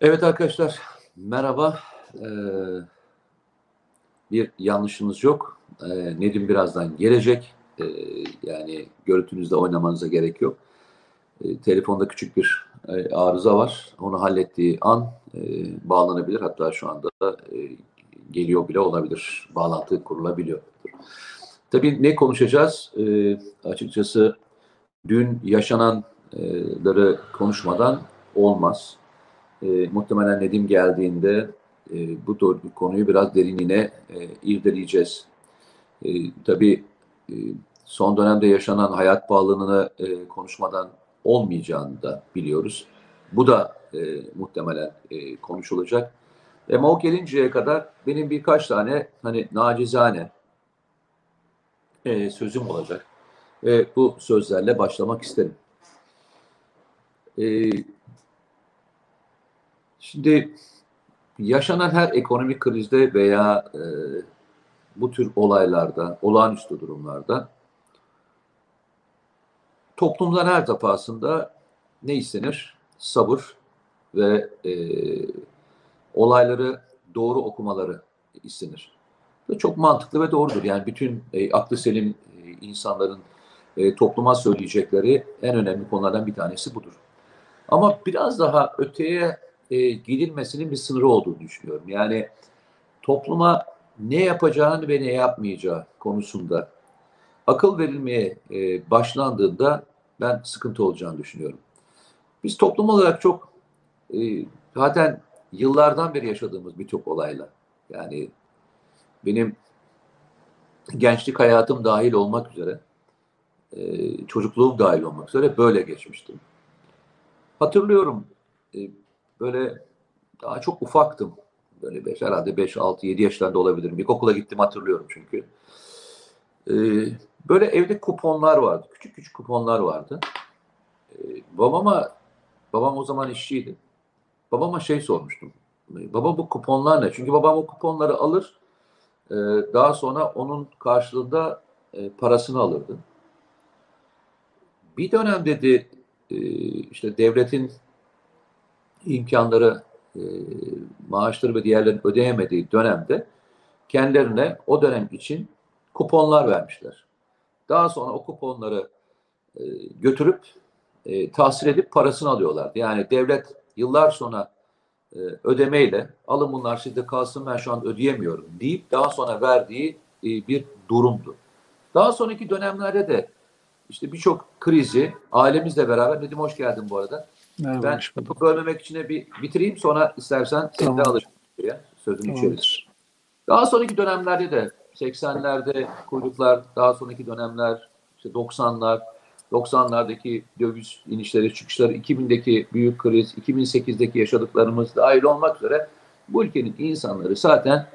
Evet arkadaşlar, merhaba. Ee, bir yanlışınız yok. Ee, Nedim birazdan gelecek. Ee, yani görüntünüzde oynamanıza gerek yok. Ee, telefonda küçük bir e, arıza var. Onu hallettiği an e, bağlanabilir. Hatta şu anda e, geliyor bile olabilir. Bağlantı kurulabiliyor. Tabii ne konuşacağız? Ee, açıkçası dün yaşananları konuşmadan olmaz e, muhtemelen Nedim geldiğinde e, bu konuyu biraz derinliğine e, irdeleyeceğiz. E, tabii e, son dönemde yaşanan hayat pahalılığını e, konuşmadan olmayacağını da biliyoruz. Bu da e, muhtemelen e, konuşulacak. Ama o gelinceye kadar benim birkaç tane hani nacizane e, sözüm olacak. Ve bu sözlerle başlamak isterim. E, Şimdi yaşanan her ekonomik krizde veya e, bu tür olaylarda, olağanüstü durumlarda toplumdan her defasında ne istenir? Sabır ve e, olayları doğru okumaları istenir. Ve çok mantıklı ve doğrudur. Yani bütün e, aklı selim e, insanların e, topluma söyleyecekleri en önemli konulardan bir tanesi budur. Ama biraz daha öteye e, gidilmesinin bir sınırı olduğunu düşünüyorum. Yani topluma ne yapacağını ve ne yapmayacağı konusunda akıl verilmeye e, başlandığında ben sıkıntı olacağını düşünüyorum. Biz toplum olarak çok e, zaten yıllardan beri yaşadığımız birçok olayla yani benim gençlik hayatım dahil olmak üzere e, çocukluğum dahil olmak üzere böyle geçmiştim. Hatırlıyorum e, böyle daha çok ufaktım. Böyle beş, herhalde 5, 6, 7 yaşlarında olabilirim. İlkokula gittim hatırlıyorum çünkü. Ee, böyle evde kuponlar vardı. Küçük küçük kuponlar vardı. Ee, babama, babam o zaman işçiydi. Babama şey sormuştum. Baba bu kuponlar ne? Çünkü babam o kuponları alır. E, daha sonra onun karşılığında e, parasını alırdı. Bir dönem dedi e, işte devletin imkanları, e, maaşları ve diğerlerini ödeyemediği dönemde kendilerine o dönem için kuponlar vermişler. Daha sonra o kuponları e, götürüp e, tahsil edip parasını alıyorlardı. Yani devlet yıllar sonra ödemeyle alın bunlar sizde kalsın ben şu an ödeyemiyorum deyip daha sonra verdiği bir durumdu. Daha sonraki dönemlerde de işte birçok krizi ailemizle beraber Nedim hoş geldin bu arada. Merhaba, ben bu bölmemek için bir bitireyim sonra istersen seni tamam. de alırım. Sözünü içeriz. Daha sonraki dönemlerde de 80'lerde kuyruklar, daha sonraki dönemler işte 90'lar, 90'lardaki döviz inişleri, çıkışları, 2000'deki büyük kriz, 2008'deki yaşadıklarımız dahil olmak üzere bu ülkenin insanları zaten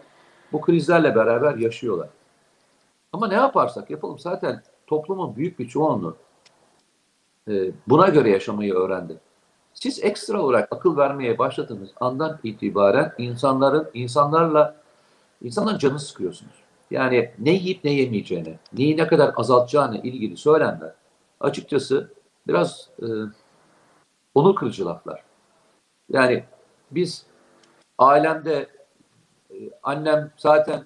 bu krizlerle beraber yaşıyorlar. Ama ne yaparsak yapalım zaten toplumun büyük bir çoğunluğu e, buna göre yaşamayı öğrendi. Siz ekstra olarak akıl vermeye başladığınız andan itibaren insanların insanlarla insanların canı sıkıyorsunuz. Yani ne yiyip ne yemeyeceğini, neyi ne kadar azaltacağını ilgili söylemler açıkçası biraz e, onur kırıcı laflar. Yani biz ailemde e, annem zaten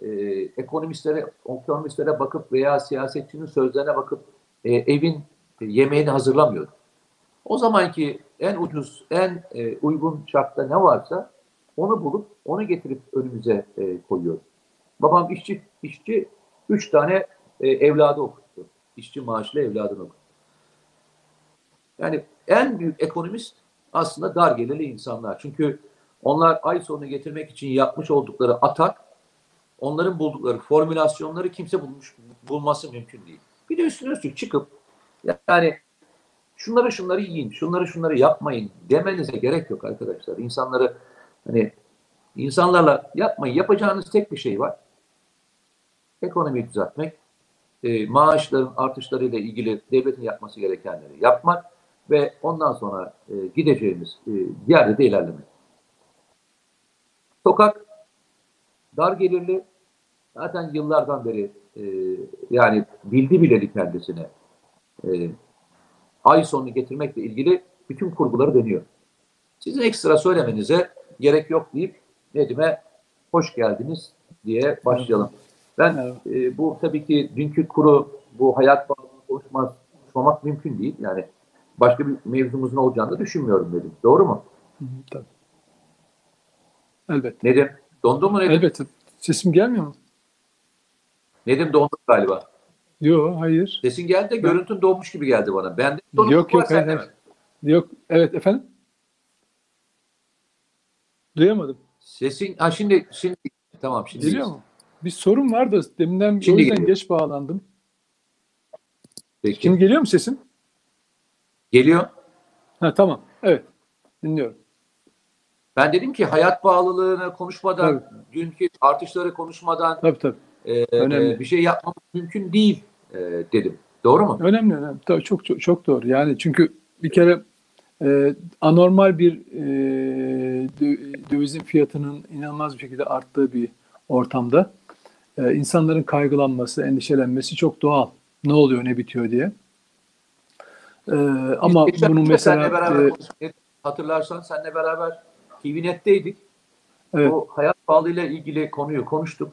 e, ekonomistlere ekonomistlere bakıp veya siyasetçinin sözlerine bakıp e, evin e, yemeğini hazırlamıyordu. O zamanki en ucuz, en e, uygun şartta ne varsa onu bulup onu getirip önümüze e, koyuyoruz. Babam işçi, işçi üç tane e, evladı okuttu. İşçi maaşlı evladını okuttu. Yani en büyük ekonomist aslında dar gelirli insanlar. Çünkü onlar ay sonunu getirmek için yapmış oldukları atak, onların buldukları formülasyonları kimse bulmuş, bulması mümkün değil. Bir de üstüne üstlük çıkıp yani şunları şunları yiyin, şunları şunları yapmayın demenize gerek yok arkadaşlar. İnsanları hani insanlarla yapmayın. Yapacağınız tek bir şey var. Ekonomiyi düzeltmek, e, maaşların artışlarıyla ilgili devletin yapması gerekenleri yapmak ve ondan sonra e, gideceğimiz e, yerde de ilerlemek. Sokak dar gelirli zaten yıllardan beri e, yani bildi bileli kendisine e, ay sonunu getirmekle ilgili bütün kurguları dönüyor. Sizin ekstra söylemenize gerek yok deyip Nedim'e hoş geldiniz diye başlayalım. Ben e, bu tabii ki dünkü kuru bu hayat bağlamında konuşmaz, konuşmamak mümkün değil. Yani başka bir mevzumuzun olacağını da düşünmüyorum dedim. Doğru mu? Hı, Tabii. Elbette. Nedim? Dondu mu Nedim? Elbette. Sesim gelmiyor mu? Nedim dondu galiba. Yok, hayır. Sesin geldi de görüntün donmuş gibi geldi bana. Bende donukluk Yok, yok, hayır, hayır. Yok, evet efendim. Duyamadım. Sesin, ha şimdi, şimdi tamam şimdi. Geliyor mu? Bir sorun var da deminden Şimdi o yüzden geliyor. geç bağlandım. Peki. Şimdi geliyor mu sesim? Geliyor. Ha tamam. Evet. Dinliyorum. Ben dedim ki hayat bağlılığını konuşmadan, dünkü artışları konuşmadan Tabii tabii. E, Önemli. bir şey yapmamız mümkün değil e, dedim. Doğru mu? Önemli önemli. Tabii çok çok çok doğru. Yani çünkü bir kere e, anormal bir e, dö- dövizin fiyatının inanılmaz bir şekilde arttığı bir ortamda e, insanların kaygılanması, endişelenmesi çok doğal. Ne oluyor, ne bitiyor diye. E, ama Biz geçen bunu hafta mesela beraber e, hatırlarsan seninle beraber TVNet'teydik. evet, Bu hayat pahalılığıyla ilgili konuyu konuştuk.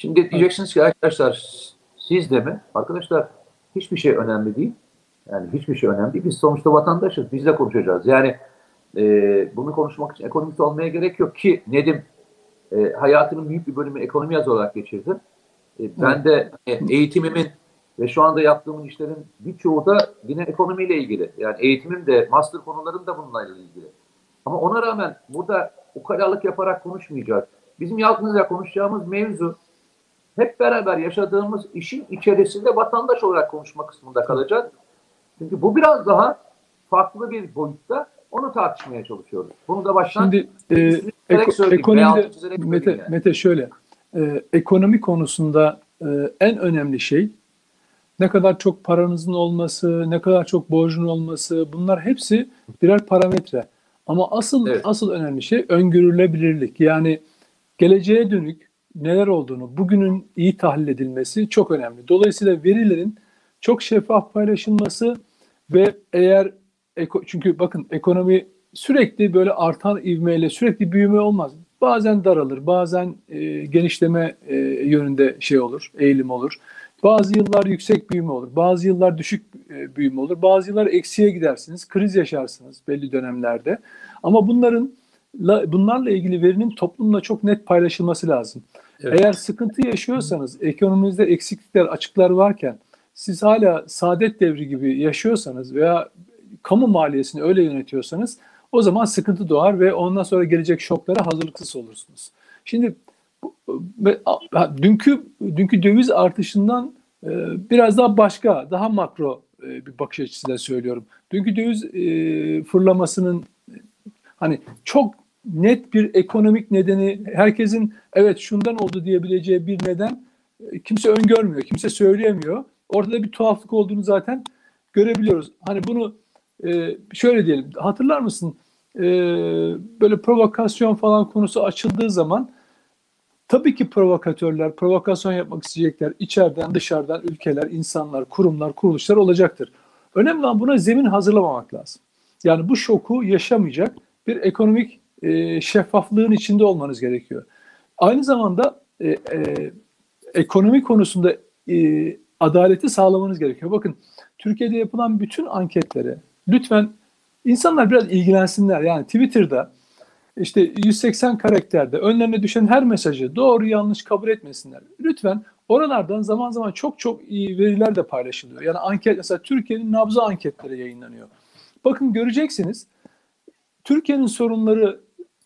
Şimdi diyeceksiniz ki arkadaşlar siz de mi? Arkadaşlar hiçbir şey önemli değil. Yani hiçbir şey önemli değil. Biz sonuçta vatandaşız. Biz de konuşacağız. Yani e, bunu konuşmak için ekonomist olmaya gerek yok ki Nedim e, hayatının büyük bir bölümü ekonomi yazı olarak geçirdi. E, ben de e, eğitimimin ve şu anda yaptığım işlerin birçoğu da yine ekonomiyle ilgili. Yani eğitimim de, master konularım da bununla ilgili. Ama ona rağmen burada ukalalık yaparak konuşmayacağız. Bizim yalnızca konuşacağımız mevzu hep beraber yaşadığımız işin içerisinde vatandaş olarak konuşma kısmında kalacak. Çünkü bu biraz daha farklı bir boyutta onu tartışmaya çalışıyoruz. Bunu da baştan Şimdi e, eko- ekonomide Mete, yani. Mete şöyle e, ekonomi konusunda e, en önemli şey ne kadar çok paranızın olması, ne kadar çok borcun olması bunlar hepsi birer parametre. Ama asıl Evet. asıl önemli şey öngörülebilirlik. Yani geleceğe dönük neler olduğunu bugünün iyi tahlil edilmesi çok önemli. Dolayısıyla verilerin çok şeffaf paylaşılması ve eğer çünkü bakın ekonomi sürekli böyle artan ivmeyle sürekli büyüme olmaz. Bazen daralır, bazen e, genişleme e, yönünde şey olur, eğilim olur. Bazı yıllar yüksek büyüme olur, bazı yıllar düşük e, büyüme olur, bazı yıllar eksiye gidersiniz, kriz yaşarsınız belli dönemlerde. Ama bunların la- bunlarla ilgili verinin toplumla çok net paylaşılması lazım. Evet. Eğer sıkıntı yaşıyorsanız, ekonominizde eksiklikler, açıklar varken siz hala saadet devri gibi yaşıyorsanız veya kamu maliyesini öyle yönetiyorsanız o zaman sıkıntı doğar ve ondan sonra gelecek şoklara hazırlıksız olursunuz. Şimdi dünkü dünkü döviz artışından e, biraz daha başka, daha makro e, bir bakış açısıyla söylüyorum. Dünkü döviz e, fırlamasının hani çok net bir ekonomik nedeni herkesin evet şundan oldu diyebileceği bir neden e, kimse öngörmüyor, kimse söyleyemiyor. Ortada bir tuhaflık olduğunu zaten görebiliyoruz. Hani bunu e, şöyle diyelim, hatırlar mısın? E, böyle provokasyon falan konusu açıldığı zaman tabii ki provokatörler, provokasyon yapmak isteyecekler. içeriden, dışarıdan ülkeler, insanlar, kurumlar, kuruluşlar olacaktır. Önemli olan buna zemin hazırlamamak lazım. Yani bu şoku yaşamayacak bir ekonomik e, şeffaflığın içinde olmanız gerekiyor. Aynı zamanda e, e, ekonomi konusunda e, adaleti sağlamanız gerekiyor. Bakın Türkiye'de yapılan bütün anketlere lütfen insanlar biraz ilgilensinler. Yani Twitter'da işte 180 karakterde önlerine düşen her mesajı doğru yanlış kabul etmesinler. Lütfen oralardan zaman zaman çok çok iyi veriler de paylaşılıyor. Yani anket mesela Türkiye'nin nabzı anketleri yayınlanıyor. Bakın göreceksiniz Türkiye'nin sorunları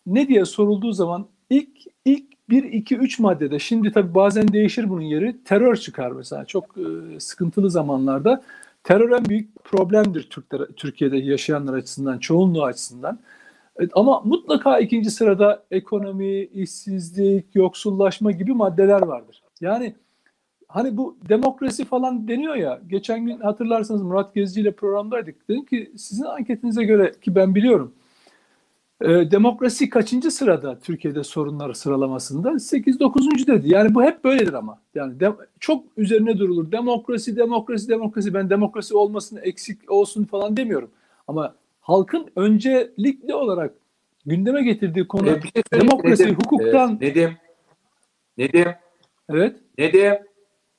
ne diye sorulduğu zaman ilk ilk 1 2 3 maddede şimdi tabii bazen değişir bunun yeri terör çıkar mesela çok e, sıkıntılı zamanlarda terör en büyük problemdir Türkler, Türkiye'de yaşayanlar açısından çoğunluğu açısından. Evet, ama mutlaka ikinci sırada ekonomi, işsizlik, yoksullaşma gibi maddeler vardır. Yani hani bu demokrasi falan deniyor ya. Geçen gün hatırlarsanız Murat Gezci ile programdaydık. Dedim ki sizin anketinize göre ki ben biliyorum. E, demokrasi kaçıncı sırada Türkiye'de sorunlar sıralamasında? 8-9. dedi. Yani bu hep böyledir ama. Yani de- çok üzerine durulur. Demokrasi, demokrasi, demokrasi. Ben demokrasi olmasın, eksik olsun falan demiyorum. Ama halkın öncelikli olarak gündeme getirdiği konu Ee, bir şey demokrasi, Nedim, hukuktan. e, Nedim, Nedim, Evet, Nedim,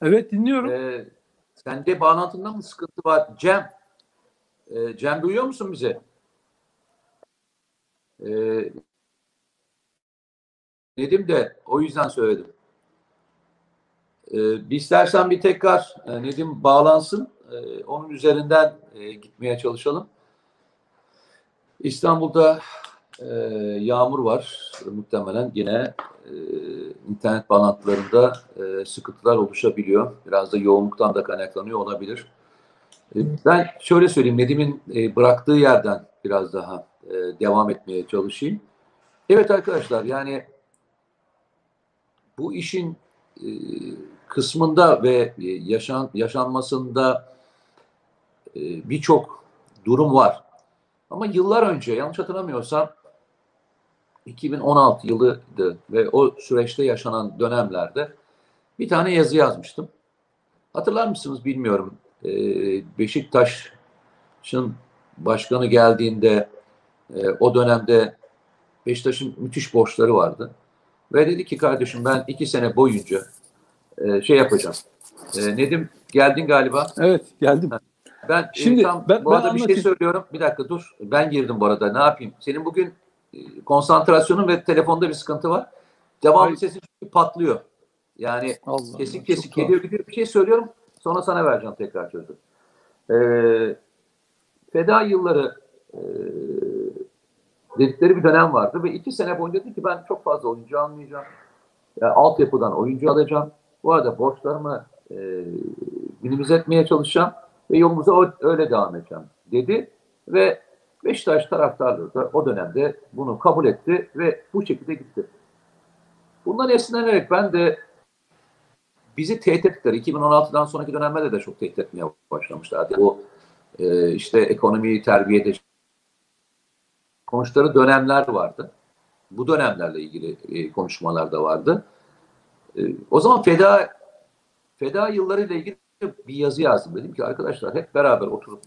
evet dinliyorum. e, sende bağlantında mı sıkıntı var? Cem, e, Cem duyuyor musun bizi? E, Nedim de o yüzden söyledim. E, istersen bir tekrar e, Nedim bağlansın. E, onun üzerinden e, gitmeye çalışalım. İstanbul'da e, yağmur var. Muhtemelen yine e, internet bağlantılarında e, sıkıntılar oluşabiliyor. Biraz da yoğunluktan da kaynaklanıyor olabilir. E, ben şöyle söyleyeyim, Nedim'in e, bıraktığı yerden biraz daha e, devam etmeye çalışayım. Evet arkadaşlar, yani bu işin e, kısmında ve yaşan yaşanmasında e, birçok durum var. Ama yıllar önce yanlış hatırlamıyorsam 2016 yılıydı ve o süreçte yaşanan dönemlerde bir tane yazı yazmıştım. Hatırlar mısınız bilmiyorum. Beşiktaş'ın başkanı geldiğinde e, o dönemde Beşiktaş'ın müthiş borçları vardı. Ve dedi ki kardeşim ben iki sene boyunca e, şey yapacağım. E, Nedim geldin galiba. Evet, geldim. Ben e, Şimdi tam ben- bu ben arada bir şey anlatayım. söylüyorum. Bir dakika dur. Ben girdim bu arada. Ne yapayım? Senin bugün e, konsantrasyonun ve telefonda bir sıkıntı var. Devamlı sesin çünkü patlıyor. Yani Allah kesik Allah, kesik geliyor gidiyor. Bir şey söylüyorum. Sonra sana vereceğim tekrar sözü. Ee, feda yılları e, dedikleri bir dönem vardı ve iki sene boyunca dedi ki ben çok fazla oyuncu almayacağım. Ya, altyapıdan oyuncu alacağım. Bu arada borçlarımı e, minimize etmeye çalışacağım ve yolumuza öyle devam edeceğim dedi ve Beşiktaş taraftarları da o dönemde bunu kabul etti ve bu şekilde gitti. Bundan esinlenerek ben de bizi tehdit ettiler. 2016'dan sonraki dönemlerde de çok tehdit etmeye başlamışlardı. O e, işte ekonomiyi terbiye edecek konuştukları dönemler vardı. Bu dönemlerle ilgili e, konuşmalar da vardı. E, o zaman feda feda yıllarıyla ilgili bir yazı yazdım. Dedim ki arkadaşlar hep beraber oturup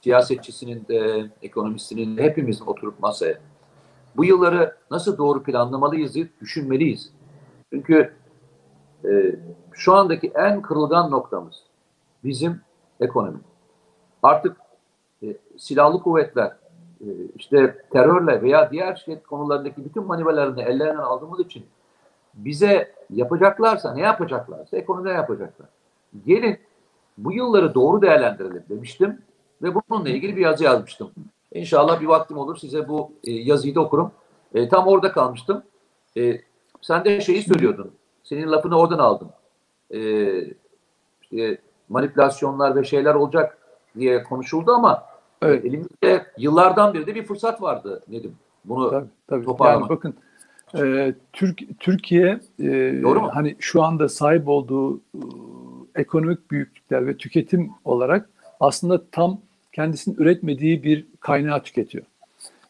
siyasetçisinin de ekonomistinin de hepimizin oturup masaya bu yılları nasıl doğru planlamalıyız diye düşünmeliyiz. Çünkü e, şu andaki en kırılgan noktamız bizim ekonomi. Artık e, silahlı kuvvetler işte terörle veya diğer şey konularındaki bütün manevralarını ellerinden aldığımız için bize yapacaklarsa ne yapacaklarsa ekonomide yapacaklar. Gelin bu yılları doğru değerlendirelim demiştim ve bununla ilgili bir yazı yazmıştım. İnşallah bir vaktim olur size bu e, yazıyı da okurum. E, tam orada kalmıştım. E, sen de şeyi söylüyordun. Senin lafını oradan aldım. E, işte manipülasyonlar ve şeyler olacak diye konuşuldu ama Evet. elimizde yıllardan beri de bir fırsat vardı Nedim. Bunu Tabii, tabii. Toparlama. Yani bakın e, Türk Türkiye e, Doğru mu? hani şu anda sahip olduğu e, ekonomik büyüklükler ve tüketim olarak aslında tam kendisinin üretmediği bir kaynağı tüketiyor.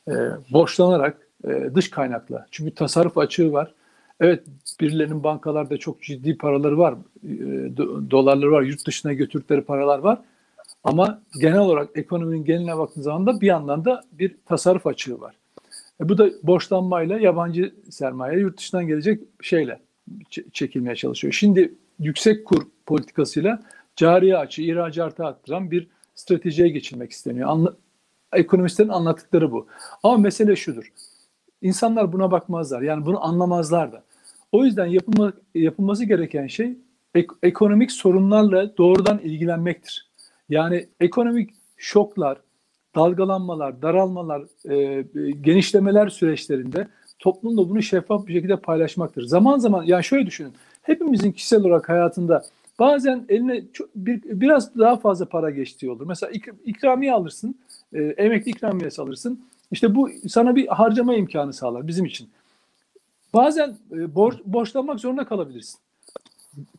E, borçlanarak e, dış kaynakla. Çünkü tasarruf açığı var. Evet birilerinin bankalarda çok ciddi paraları var. E, do- dolarları var. Yurt dışına götürdükleri paralar var. Ama genel olarak ekonominin geneline baktığınız zaman da bir yandan da bir tasarruf açığı var. E bu da borçlanmayla yabancı sermaye yurt dışından gelecek şeyle çekilmeye çalışıyor. Şimdi yüksek kur politikasıyla cari açı, ihracatı arttıran bir stratejiye geçilmek isteniyor. Anla- ekonomistlerin anlattıkları bu. Ama mesele şudur. İnsanlar buna bakmazlar. Yani bunu anlamazlar da. O yüzden yapılma, yapılması gereken şey ek- ekonomik sorunlarla doğrudan ilgilenmektir. Yani ekonomik şoklar, dalgalanmalar, daralmalar, e, genişlemeler süreçlerinde toplumda bunu şeffaf bir şekilde paylaşmaktır. Zaman zaman yani şöyle düşünün. Hepimizin kişisel olarak hayatında bazen eline çok, bir, biraz daha fazla para geçtiği olur. Mesela ik, ikramiye alırsın, e, emekli ikramiyesi alırsın. İşte bu sana bir harcama imkanı sağlar bizim için. Bazen e, borç, borçlanmak zorunda kalabilirsin.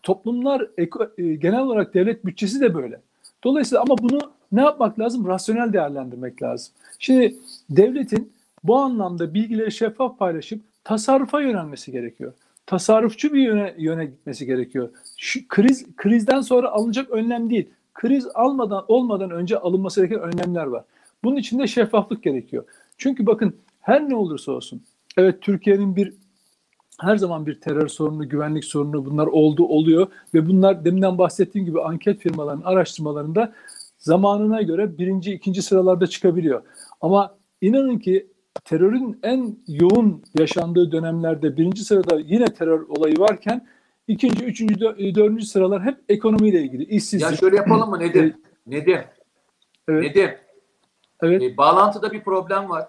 Toplumlar eko- e, genel olarak devlet bütçesi de böyle. Dolayısıyla ama bunu ne yapmak lazım? Rasyonel değerlendirmek lazım. Şimdi devletin bu anlamda bilgileri şeffaf paylaşıp tasarrufa yönelmesi gerekiyor. Tasarrufçu bir yöne, yöne gitmesi gerekiyor. Şu kriz krizden sonra alınacak önlem değil. Kriz almadan olmadan önce alınması gereken önlemler var. Bunun için de şeffaflık gerekiyor. Çünkü bakın her ne olursa olsun. Evet Türkiye'nin bir her zaman bir terör sorunu, güvenlik sorunu bunlar oldu, oluyor ve bunlar deminden bahsettiğim gibi anket firmalarının araştırmalarında zamanına göre birinci, ikinci sıralarda çıkabiliyor. Ama inanın ki terörün en yoğun yaşandığı dönemlerde birinci sırada yine terör olayı varken ikinci, üçüncü, dördüncü sıralar hep ekonomiyle ilgili, işsizlik. Ya şöyle yapalım mı Nedim? Nedim. Evet. Nedim. Evet. E, bağlantıda bir problem var.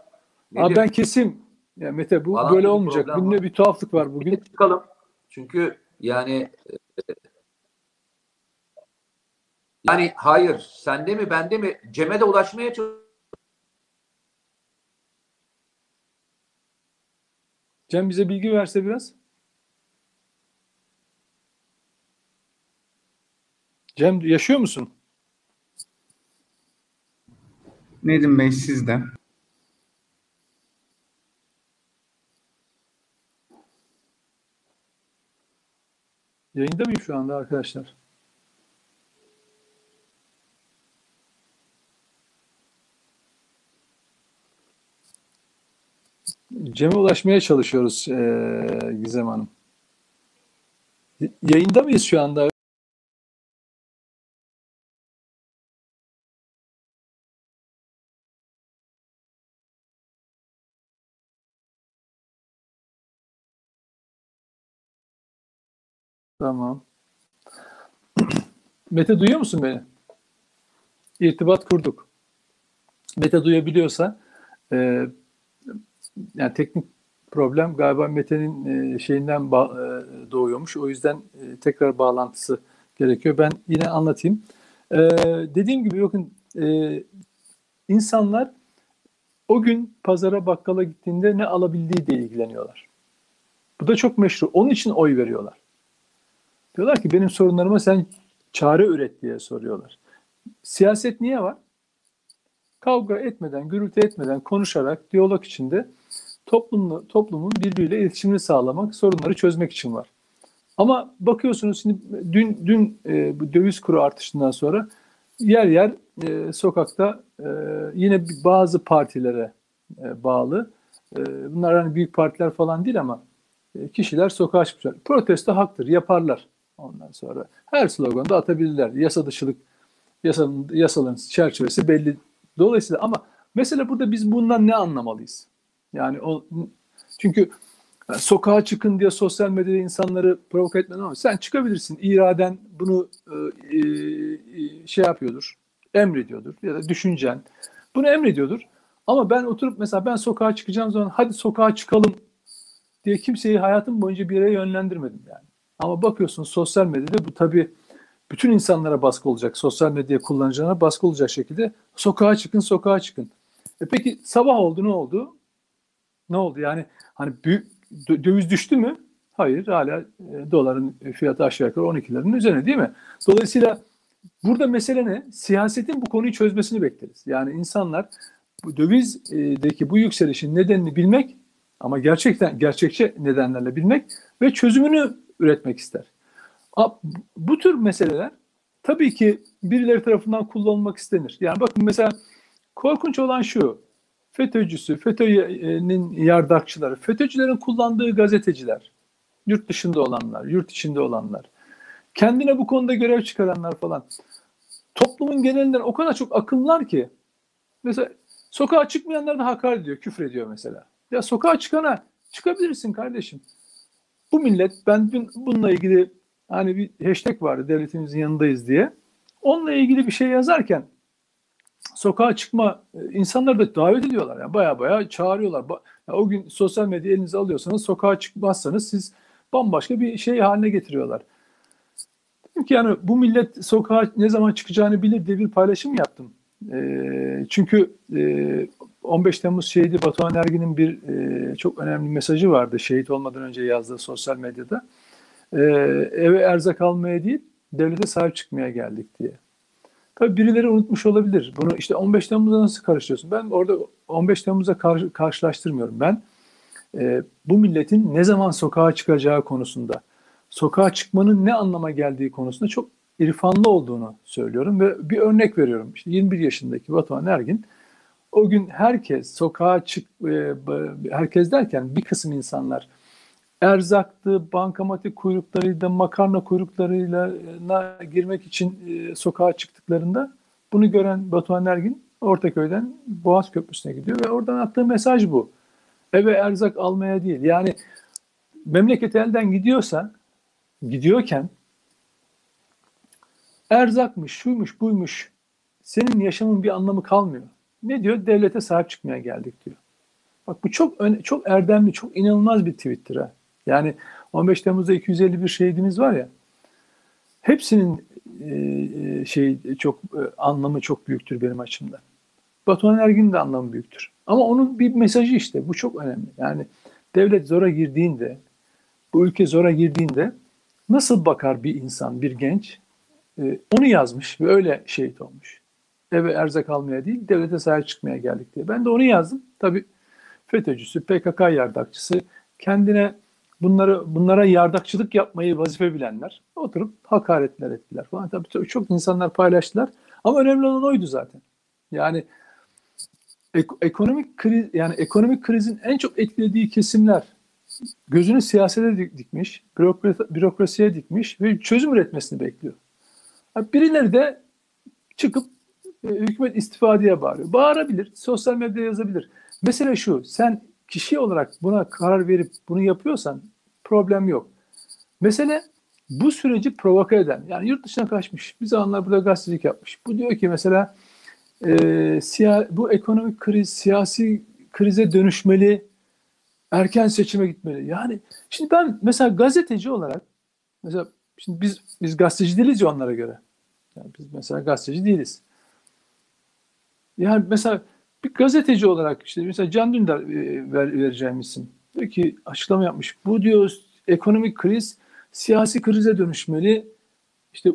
Nedim. Abi ben kesim. Ya Mete bu Bağlantı böyle olmayacak. Bunda bir tuhaflık var bugün. çıkalım. Çünkü yani e, yani hayır sende mi bende mi Cem'e de ulaşmaya çalışıyorum. Cem bize bilgi verse biraz. Cem yaşıyor musun? Nedim Bey sizde. Yayında mıyım şu anda arkadaşlar? Cem'e ulaşmaya çalışıyoruz eee, Gizem Hanım. Yayında mıyız şu anda? Tamam. Mete duyuyor musun beni? İrtibat kurduk. Mete duyabiliyorsa e, yani teknik problem galiba Mete'nin e, şeyinden ba- e, doğuyormuş. O yüzden e, tekrar bağlantısı gerekiyor. Ben yine anlatayım. E, dediğim gibi bakın e, insanlar o gün pazara bakkala gittiğinde ne alabildiği de ilgileniyorlar. Bu da çok meşru. Onun için oy veriyorlar. Diyorlar ki benim sorunlarıma sen çare üret diye soruyorlar. Siyaset niye var? Kavga etmeden, gürültü etmeden, konuşarak, diyalog içinde toplumlu, toplumun birbiriyle iletişimini sağlamak, sorunları çözmek için var. Ama bakıyorsunuz şimdi dün dün e, bu döviz kuru artışından sonra yer yer e, sokakta e, yine bazı partilere e, bağlı. E, bunlar hani büyük partiler falan değil ama e, kişiler sokağa çıkmışlar. Protesto haktır, yaparlar. Ondan sonra her sloganı da atabilirler. Yasa dışılık, yasanın, yasaların çerçevesi belli. Dolayısıyla ama mesela burada biz bundan ne anlamalıyız? Yani o çünkü yani sokağa çıkın diye sosyal medyada insanları provoke etmeden ama sen çıkabilirsin. İraden bunu e, e, şey yapıyordur, emrediyordur ya da düşüncen bunu emrediyordur. Ama ben oturup mesela ben sokağa çıkacağım zaman hadi sokağa çıkalım diye kimseyi hayatım boyunca bir yere yönlendirmedim yani. Ama bakıyorsun sosyal medyada bu tabii bütün insanlara baskı olacak. Sosyal medya kullanıcılarına baskı olacak şekilde sokağa çıkın, sokağa çıkın. E peki sabah oldu ne oldu? Ne oldu? Yani hani büyük dö- döviz düştü mü? Hayır, hala e, doların fiyatı aşağı yukarı 12'lerin üzerine değil mi? Dolayısıyla burada mesele ne? Siyasetin bu konuyu çözmesini bekleriz. Yani insanlar bu dövizdeki bu yükselişin nedenini bilmek ama gerçekten gerçekçi nedenlerle bilmek ve çözümünü üretmek ister. Bu tür meseleler tabii ki birileri tarafından kullanılmak istenir. Yani bakın mesela korkunç olan şu. FETÖ'cüsü, FETÖ'nün yardakçıları, FETÖ'cülerin kullandığı gazeteciler, yurt dışında olanlar, yurt içinde olanlar, kendine bu konuda görev çıkaranlar falan. Toplumun genelinden o kadar çok akımlar ki mesela sokağa çıkmayanlar da hakaret ediyor, küfür ediyor mesela. Ya sokağa çıkana çıkabilirsin kardeşim. Bu millet ben dün bununla ilgili hani bir hashtag vardı devletimizin yanındayız diye. Onunla ilgili bir şey yazarken sokağa çıkma e, insanları da davet ediyorlar. Yani baya baya çağırıyorlar. Ba- ya o gün sosyal medya elinize alıyorsanız sokağa çıkmazsanız siz bambaşka bir şey haline getiriyorlar. Dedim ki yani bu millet sokağa ne zaman çıkacağını bilir diye bir paylaşım yaptım. E, çünkü e, 15 Temmuz şehidi Batuhan Ergin'in bir e, çok önemli mesajı vardı şehit olmadan önce yazdığı sosyal medyada. E, eve erzak almaya değil, devlete sahip çıkmaya geldik diye. Tabii birileri unutmuş olabilir. Bunu işte 15 Temmuz'a nasıl karıştırıyorsun? Ben orada 15 Temmuz'a kar- karşılaştırmıyorum. Ben e, bu milletin ne zaman sokağa çıkacağı konusunda, sokağa çıkmanın ne anlama geldiği konusunda çok irfanlı olduğunu söylüyorum ve bir örnek veriyorum. İşte 21 yaşındaki Batuhan Ergin o gün herkes sokağa çık, e, herkes derken bir kısım insanlar erzaktı, bankamatik kuyruklarıyla, makarna kuyruklarıyla girmek için e, sokağa çıktıklarında bunu gören Batuhan Ergin Ortaköy'den Boğaz Köprüsü'ne gidiyor ve oradan attığı mesaj bu. Eve erzak almaya değil. Yani memleket elden gidiyorsa, gidiyorken erzakmış, şuymuş, buymuş. Senin yaşamın bir anlamı kalmıyor. Ne diyor? Devlete sahip çıkmaya geldik diyor. Bak bu çok çok erdemli, çok inanılmaz bir tweettir ha. Yani 15 Temmuz'da 251 şehidimiz var ya. Hepsinin e, şey çok e, anlamı çok büyüktür benim açımdan. Batuhan Ergin'in de anlamı büyüktür. Ama onun bir mesajı işte bu çok önemli. Yani devlet zora girdiğinde, bu ülke zora girdiğinde nasıl bakar bir insan, bir genç? E, onu yazmış ve öyle şehit olmuş. Eve erzak almaya değil, devlete sahip çıkmaya geldik diye. Ben de onu yazdım. Tabii FETÖ'cüsü, PKK yardakçısı, kendine bunları bunlara yardakçılık yapmayı vazife bilenler oturup hakaretler ettiler falan. Tabii çok insanlar paylaştılar. Ama önemli olan oydu zaten. Yani ek- ekonomik kriz yani ekonomik krizin en çok etkilediği kesimler gözünü siyasete dikmiş, bürokrasi, bürokrasiye dikmiş ve çözüm üretmesini bekliyor. Birileri de çıkıp e, hükümet istifa diye bağırıyor. Bağırabilir, sosyal medyada yazabilir. Mesele şu, sen kişi olarak buna karar verip bunu yapıyorsan problem yok. Mesele bu süreci provoke eden, yani yurt dışına kaçmış, bir zamanlar burada gazetecilik yapmış. Bu diyor ki mesela e, siya, bu ekonomik kriz siyasi krize dönüşmeli, erken seçime gitmeli. Yani şimdi ben mesela gazeteci olarak, mesela şimdi biz biz gazeteci değiliz ya onlara göre. Yani biz mesela gazeteci değiliz. Yani mesela bir gazeteci olarak işte mesela Can Dündar e, ver, vereceğim isim. Diyor ki açıklama yapmış. Bu diyor ekonomik kriz siyasi krize dönüşmeli. İşte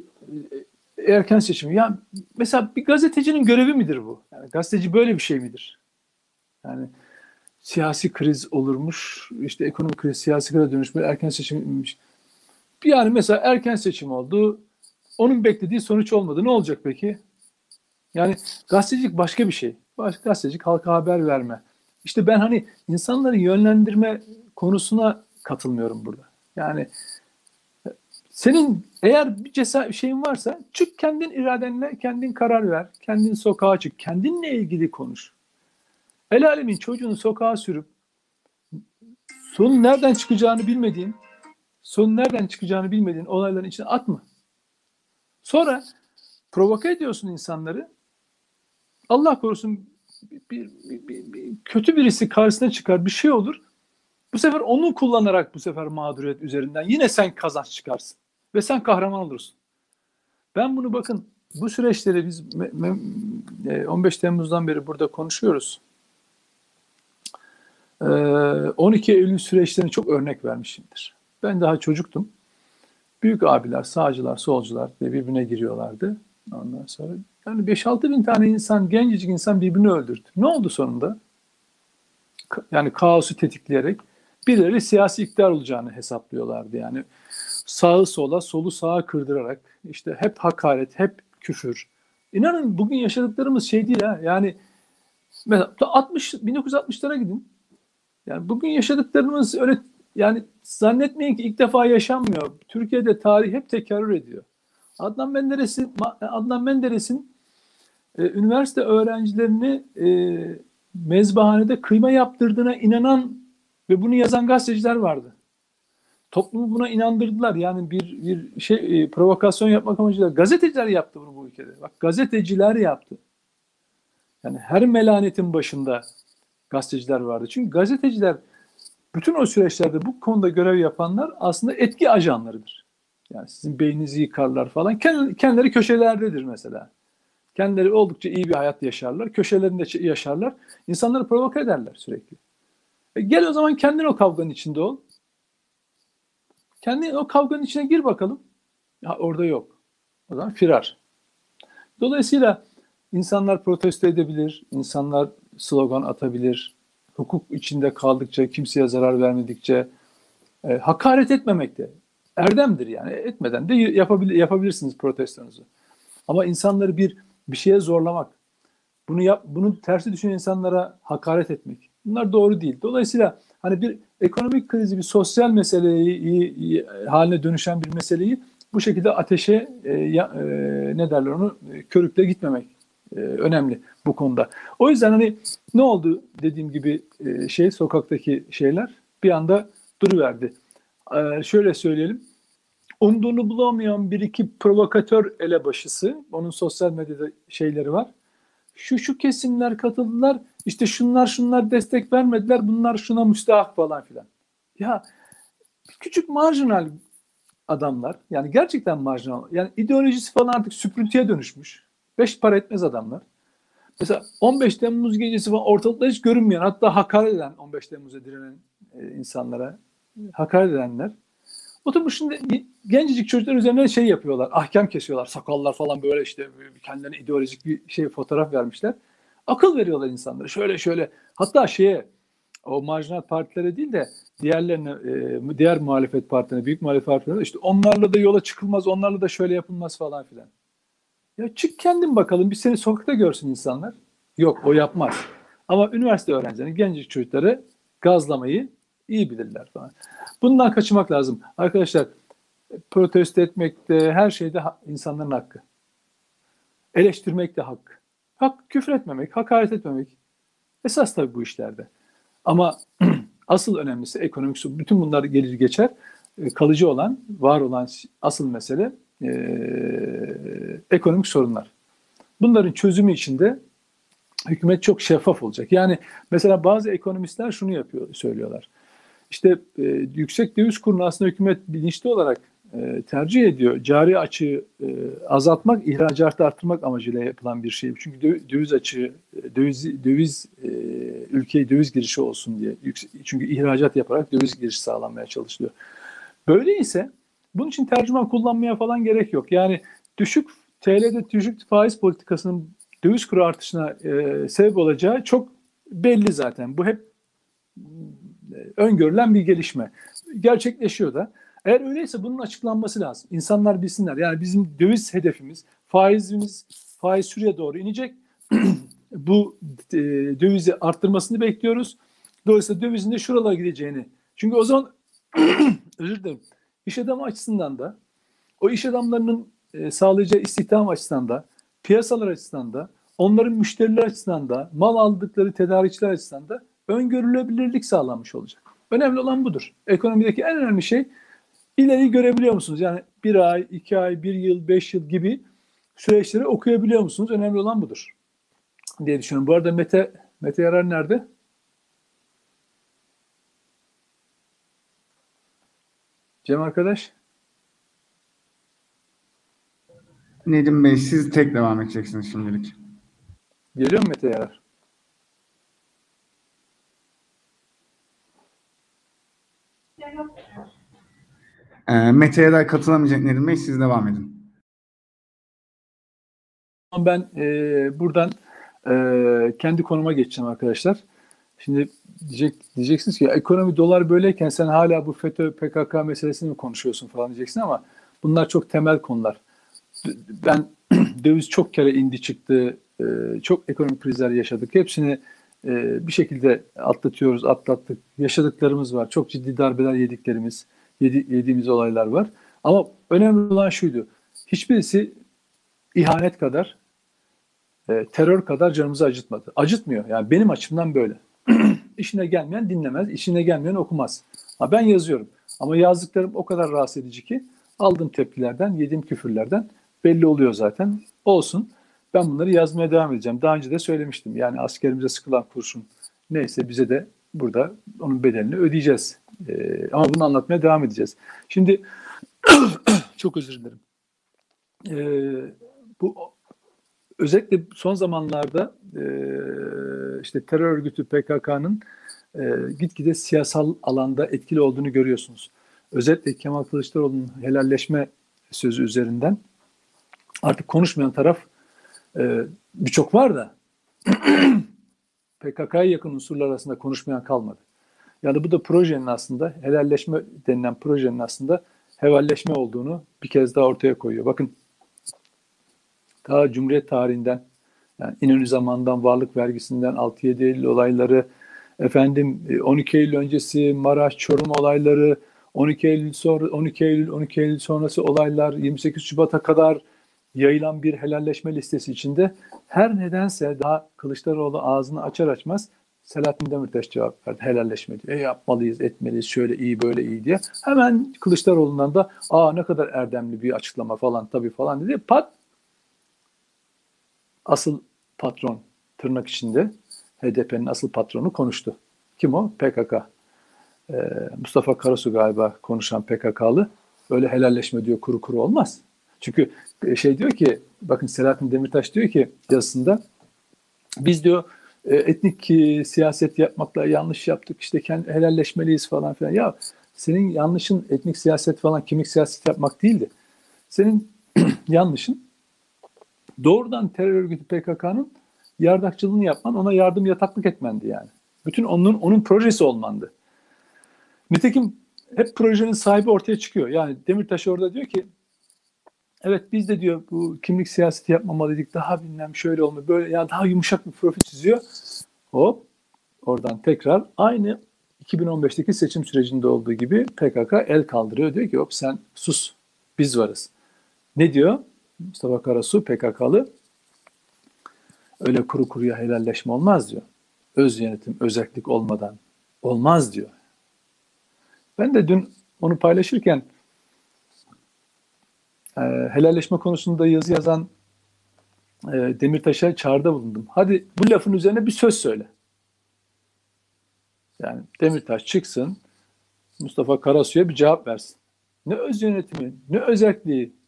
e, erken seçim. Yani mesela bir gazetecinin görevi midir bu? Yani gazeteci böyle bir şey midir? Yani siyasi kriz olurmuş. işte ekonomik kriz siyasi krize dönüşmeli. Erken seçim yani mesela erken seçim oldu. Onun beklediği sonuç olmadı. Ne olacak peki? Yani gazetecilik başka bir şey. Başka gazetecilik halka haber verme. İşte ben hani insanları yönlendirme konusuna katılmıyorum burada. Yani senin eğer bir cesaret şeyin varsa çık kendin iradenle kendin karar ver. Kendin sokağa çık. Kendinle ilgili konuş. El alemin çocuğunu sokağa sürüp sonun nereden çıkacağını bilmediğin sonun nereden çıkacağını bilmediğin olayların içine atma. Sonra provoke ediyorsun insanları. Allah korusun bir, bir, bir, bir, kötü birisi karşısına çıkar bir şey olur. Bu sefer onu kullanarak bu sefer mağduriyet üzerinden yine sen kazanç çıkarsın. Ve sen kahraman olursun. Ben bunu bakın bu süreçleri biz 15 e, Temmuz'dan beri burada konuşuyoruz. 12 Eylül süreçlerini çok örnek vermişimdir. Ben daha çocuktum. Büyük abiler, sağcılar, solcular birbirine giriyorlardı. Ondan sonra yani 5-6 bin tane insan, gencecik insan birbirini öldürdü. Ne oldu sonunda? Yani kaosu tetikleyerek birileri siyasi iktidar olacağını hesaplıyorlardı. Yani sağı sola, solu sağa kırdırarak işte hep hakaret, hep küfür. İnanın bugün yaşadıklarımız şey değil ha. Yani mesela 60 1960'lara gidin. Yani bugün yaşadıklarımız öyle yani zannetmeyin ki ilk defa yaşanmıyor. Türkiye'de tarih hep tekrar ediyor. Adnan Menderes'in Adnan Menderes'in e, üniversite öğrencilerini e, mezbahanede kıyma yaptırdığına inanan ve bunu yazan gazeteciler vardı. Toplumu buna inandırdılar. Yani bir bir şey e, provokasyon yapmak amacıyla gazeteciler yaptı bunu bu ülkede. Bak gazeteciler yaptı. Yani her melanetin başında gazeteciler vardı. Çünkü gazeteciler bütün o süreçlerde bu konuda görev yapanlar aslında etki ajanlarıdır. Yani sizin beyninizi yıkarlar falan. Kendileri köşelerdedir mesela. Kendileri oldukça iyi bir hayat yaşarlar. Köşelerinde yaşarlar. İnsanları provoke ederler sürekli. E gel o zaman kendin o kavganın içinde ol. Kendin o kavganın içine gir bakalım. Ya orada yok. O zaman firar. Dolayısıyla insanlar protesto edebilir, insanlar slogan atabilir, hukuk içinde kaldıkça, kimseye zarar vermedikçe e, hakaret etmemekte erdemdir yani. Etmeden de yapabilir, yapabilirsiniz protestonuzu. Ama insanları bir bir şeye zorlamak, bunu yap, bunun tersi düşünen insanlara hakaret etmek. Bunlar doğru değil. Dolayısıyla hani bir ekonomik krizi, bir sosyal meseleyi haline dönüşen bir meseleyi bu şekilde ateşe e, e, ne derler onu e, körükle gitmemek e, önemli bu konuda. O yüzden hani ne oldu dediğim gibi e, şey sokaktaki şeyler bir anda duruverdi. E, şöyle söyleyelim. Umduğunu bulamayan bir iki provokatör elebaşısı, onun sosyal medyada şeyleri var. Şu şu kesimler katıldılar, işte şunlar şunlar destek vermediler, bunlar şuna müstahak falan filan. Ya küçük marjinal adamlar, yani gerçekten marjinal, yani ideolojisi falan artık süprüntüye dönüşmüş. Beş para etmez adamlar. Mesela 15 Temmuz gecesi falan ortalıkta hiç görünmeyen, hatta hakaret eden 15 Temmuz'a direnen e, insanlara, hakaret edenler Oturmuş şimdi gencecik çocuklar üzerine şey yapıyorlar. Ahkam kesiyorlar. Sakallar falan böyle işte kendilerine ideolojik bir şey fotoğraf vermişler. Akıl veriyorlar insanlara. Şöyle şöyle. Hatta şeye o marjinal partilere değil de diğerlerine e, diğer muhalefet partilerine, büyük muhalefet partilerine işte onlarla da yola çıkılmaz, onlarla da şöyle yapılmaz falan filan. Ya çık kendin bakalım bir seni sokakta görsün insanlar. Yok o yapmaz. Ama üniversite öğrencileri, gencecik çocukları gazlamayı iyi bilirler falan. Bundan kaçınmak lazım. Arkadaşlar protesto etmek de her şeyde insanların hakkı. Eleştirmek de hak. Hak küfür etmemek, hakaret etmemek. Esas tabii bu işlerde. Ama asıl önemlisi ekonomik bütün bunlar gelir geçer. E, kalıcı olan, var olan asıl mesele e, ekonomik sorunlar. Bunların çözümü içinde hükümet çok şeffaf olacak. Yani mesela bazı ekonomistler şunu yapıyor, söylüyorlar. İşte e, yüksek döviz kurunu aslında hükümet bilinçli olarak e, tercih ediyor. Cari açığı e, azaltmak, ihracatı arttırmak amacıyla yapılan bir şey. Çünkü döviz açığı, e, döviz, döviz e, ülkeye döviz girişi olsun diye. Çünkü ihracat yaparak döviz girişi sağlanmaya çalışılıyor. Böyle ise bunun için tercüman kullanmaya falan gerek yok. Yani düşük TL'de düşük faiz politikasının döviz kuru artışına e, sebep olacağı çok belli zaten. Bu hep öngörülen bir gelişme. Gerçekleşiyor da. Eğer öyleyse bunun açıklanması lazım. İnsanlar bilsinler. Yani bizim döviz hedefimiz, faizimiz, faiz şuraya doğru inecek. Bu e, dövizi arttırmasını bekliyoruz. Dolayısıyla dövizin de şuralara gideceğini. Çünkü o zaman özür dilerim. İş adamı açısından da o iş adamlarının e, sağlayacağı istihdam açısından da piyasalar açısından da onların müşteriler açısından da mal aldıkları tedarikçiler açısından da öngörülebilirlik sağlanmış olacak. Önemli olan budur. Ekonomideki en önemli şey ileri görebiliyor musunuz? Yani bir ay, iki ay, bir yıl, beş yıl gibi süreçleri okuyabiliyor musunuz? Önemli olan budur diye düşünüyorum. Bu arada Mete, Mete Yarar nerede? Cem arkadaş. Nedim Bey siz tek devam edeceksiniz şimdilik. Geliyor mu Mete Yarar? E, Mete'ye de katılamayacak Nedim Bey siz devam edin. Ben e, buradan e, kendi konuma geçeceğim arkadaşlar. Şimdi diyecek, diyeceksiniz ki ekonomi dolar böyleyken sen hala bu FETÖ PKK meselesini mi konuşuyorsun falan diyeceksin ama bunlar çok temel konular. Ben döviz çok kere indi çıktı, e, çok ekonomik krizler yaşadık. Hepsini e, bir şekilde atlatıyoruz, atlattık. Yaşadıklarımız var. Çok ciddi darbeler yediklerimiz, yedi, yediğimiz olaylar var. Ama önemli olan şuydu. Hiçbirisi ihanet kadar, e, terör kadar canımızı acıtmadı. Acıtmıyor. Yani benim açımdan böyle. İşine gelmeyen dinlemez, işine gelmeyen okumaz. Ha ben yazıyorum. Ama yazdıklarım o kadar rahatsız edici ki aldığım tepkilerden, yediğim küfürlerden belli oluyor zaten. Olsun. Ben bunları yazmaya devam edeceğim. Daha önce de söylemiştim. Yani askerimize sıkılan kurşun neyse bize de burada onun bedelini ödeyeceğiz. Ee, ama bunu anlatmaya devam edeceğiz. Şimdi çok özür dilerim. Ee, bu özellikle son zamanlarda e, işte terör örgütü PKK'nın e, gitgide siyasal alanda etkili olduğunu görüyorsunuz. Özellikle Kemal Kılıçdaroğlu'nun helalleşme sözü üzerinden artık konuşmayan taraf e, birçok var da PKK'ya yakın unsurlar arasında konuşmayan kalmadı. Yani bu da projenin aslında helalleşme denilen projenin aslında hevalleşme olduğunu bir kez daha ortaya koyuyor. Bakın daha Cumhuriyet tarihinden Yani İnönü zamandan varlık vergisinden 6-7 Eylül olayları, efendim e, 12 Eylül öncesi Maraş, Çorum olayları, 12 Eylül sonra 12 Eylül 12 Eylül sonrası olaylar 28 Şubat'a kadar yayılan bir helalleşme listesi içinde her nedense daha Kılıçdaroğlu ağzını açar açmaz Selahattin Demirtaş cevap verdi. Helalleşme diyor. E yapmalıyız, etmeliyiz, şöyle iyi, böyle iyi diye. Hemen Kılıçdaroğlu'ndan da aa ne kadar erdemli bir açıklama falan tabii falan dedi. Pat asıl patron tırnak içinde HDP'nin asıl patronu konuştu. Kim o? PKK. Ee, Mustafa Karasu galiba konuşan PKK'lı. Öyle helalleşme diyor kuru kuru olmaz. Çünkü şey diyor ki bakın Selahattin Demirtaş diyor ki yazısında biz diyor e, etnik e, siyaset yapmakla yanlış yaptık işte kendi helalleşmeliyiz falan filan. Ya senin yanlışın etnik siyaset falan kimlik siyaset yapmak değildi. Senin yanlışın doğrudan terör örgütü PKK'nın yardakçılığını yapman, ona yardım yataklık etmendi yani. Bütün onun onun projesi olmandı. Nitekim hep projenin sahibi ortaya çıkıyor. Yani Demirtaş orada diyor ki evet biz de diyor bu kimlik siyaseti yapmamalıydık. Daha bilmem şöyle olma böyle ya daha yumuşak bir profil çiziyor. Hop oradan tekrar aynı 2015'teki seçim sürecinde olduğu gibi PKK el kaldırıyor. Diyor ki hop sen sus biz varız. Ne diyor? Mustafa Karasu PKK'lı öyle kuru kuruya helalleşme olmaz diyor. Öz yönetim, özellik olmadan olmaz diyor. Ben de dün onu paylaşırken e, helalleşme konusunda yazı yazan e, Demirtaş'a çağrıda bulundum. Hadi bu lafın üzerine bir söz söyle. Yani Demirtaş çıksın, Mustafa Karasu'ya bir cevap versin. Ne öz yönetimi, ne özelliği.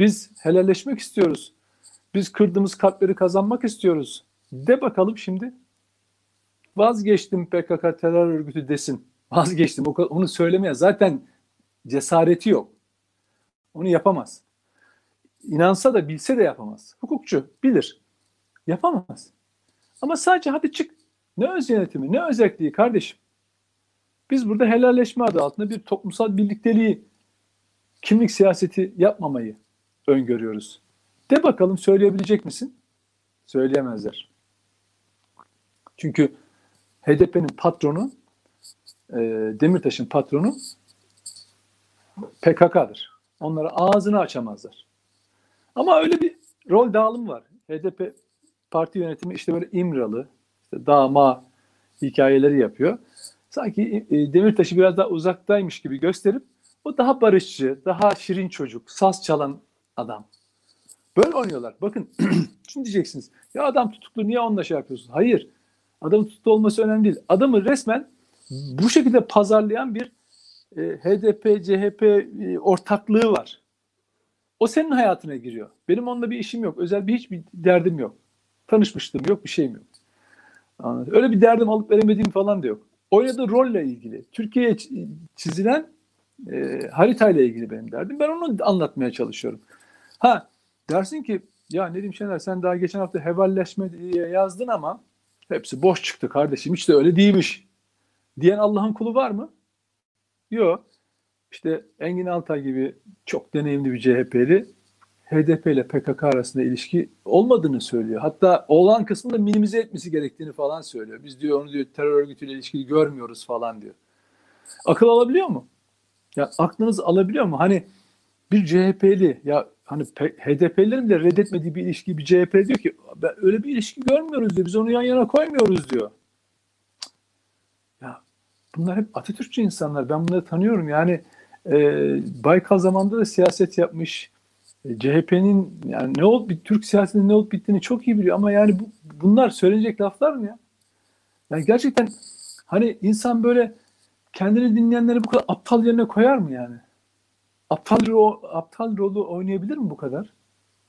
Biz helalleşmek istiyoruz. Biz kırdığımız kalpleri kazanmak istiyoruz. De bakalım şimdi. Vazgeçtim PKK terör örgütü desin. Vazgeçtim. Onu söylemeye zaten cesareti yok. Onu yapamaz. İnansa da bilse de yapamaz. Hukukçu bilir. Yapamaz. Ama sadece hadi çık. Ne öz yönetimi, ne özelliği kardeşim. Biz burada helalleşme adı altında bir toplumsal birlikteliği, kimlik siyaseti yapmamayı öngörüyoruz. De bakalım söyleyebilecek misin? Söyleyemezler. Çünkü HDP'nin patronu, e, Demirtaş'ın patronu PKK'dır. Onlara ağzını açamazlar. Ama öyle bir rol dağılımı var. HDP parti yönetimi işte böyle İmralı, işte dağma hikayeleri yapıyor. Sanki e, Demirtaş'ı biraz daha uzaktaymış gibi gösterip o daha barışçı, daha şirin çocuk, saz çalan adam. Böyle oynuyorlar. Bakın şimdi diyeceksiniz ya adam tutuklu niye onunla şey yapıyorsun? Hayır. Adamın tutuklu olması önemli değil. Adamı resmen bu şekilde pazarlayan bir e, HDP, CHP e, ortaklığı var. O senin hayatına giriyor. Benim onunla bir işim yok. Özel bir hiçbir derdim yok. Tanışmıştım yok, bir şeyim yok. Öyle bir derdim alıp veremediğim falan da yok. Oynadığı rolle ilgili, Türkiye'ye çizilen e, haritayla ilgili benim derdim. Ben onu anlatmaya çalışıyorum. Ha dersin ki ya Nedim Şener sen daha geçen hafta hevalleşme diye yazdın ama hepsi boş çıktı kardeşim. Hiç de öyle değilmiş. Diyen Allah'ın kulu var mı? Yok. İşte Engin Altay gibi çok deneyimli bir CHP'li HDP ile PKK arasında ilişki olmadığını söylüyor. Hatta olan kısmını minimize etmesi gerektiğini falan söylüyor. Biz diyor onu diyor terör örgütüyle ilişkili görmüyoruz falan diyor. Akıl alabiliyor mu? Ya aklınız alabiliyor mu? Hani bir CHP'li ya hani HDP'lerin de reddetmediği bir ilişki bir CHP diyor ki ben öyle bir ilişki görmüyoruz diyor. Biz onu yan yana koymuyoruz diyor. Ya bunlar hep Atatürkçü insanlar. Ben bunları tanıyorum. Yani e, Baykal zamanında da siyaset yapmış. E, CHP'nin yani ne olup Türk siyasetinin ne olup bittiğini çok iyi biliyor ama yani bu, bunlar söylenecek laflar mı ya? Yani gerçekten hani insan böyle kendini dinleyenleri bu kadar aptal yerine koyar mı yani? Aptal rol, aptal rolü oynayabilir mi bu kadar?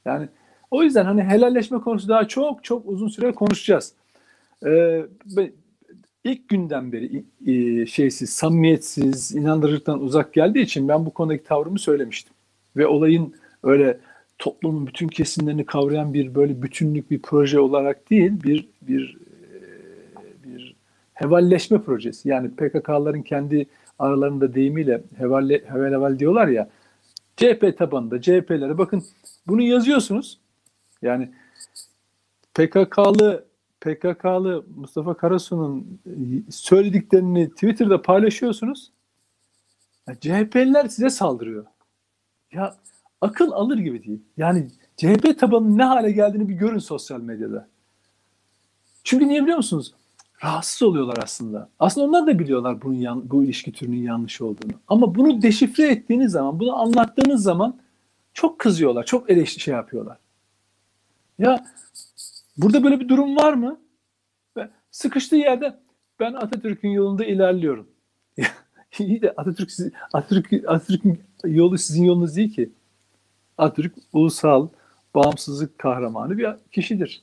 Yani o yüzden hani helalleşme konusu daha çok çok uzun süre konuşacağız. Ee, ilk günden beri e, şeysiz, samimiyetsiz, inandırıcılıktan uzak geldiği için ben bu konudaki tavrımı söylemiştim. Ve olayın öyle toplumun bütün kesimlerini kavrayan bir böyle bütünlük bir proje olarak değil, bir bir bir hevalleşme projesi. Yani PKK'ların kendi aralarında deyimiyle hevalle, heval heval diyorlar ya. CHP tabanında CHP'lere bakın bunu yazıyorsunuz. Yani PKK'lı PKK'lı Mustafa Karasu'nun söylediklerini Twitter'da paylaşıyorsunuz. Ya CHP'liler size saldırıyor. Ya akıl alır gibi değil. Yani CHP tabanının ne hale geldiğini bir görün sosyal medyada. Çünkü niye biliyor musunuz? Rahatsız oluyorlar aslında. Aslında onlar da biliyorlar bunun yan, bu ilişki türünün yanlış olduğunu. Ama bunu deşifre ettiğiniz zaman, bunu anlattığınız zaman çok kızıyorlar, çok eleştiri şey yapıyorlar. Ya burada böyle bir durum var mı? Sıkıştığı yerde ben Atatürk'ün yolunda ilerliyorum. İyi de Atatürk, Atatürk, Atatürk'ün yolu sizin yolunuz değil ki. Atatürk ulusal, bağımsızlık kahramanı bir kişidir.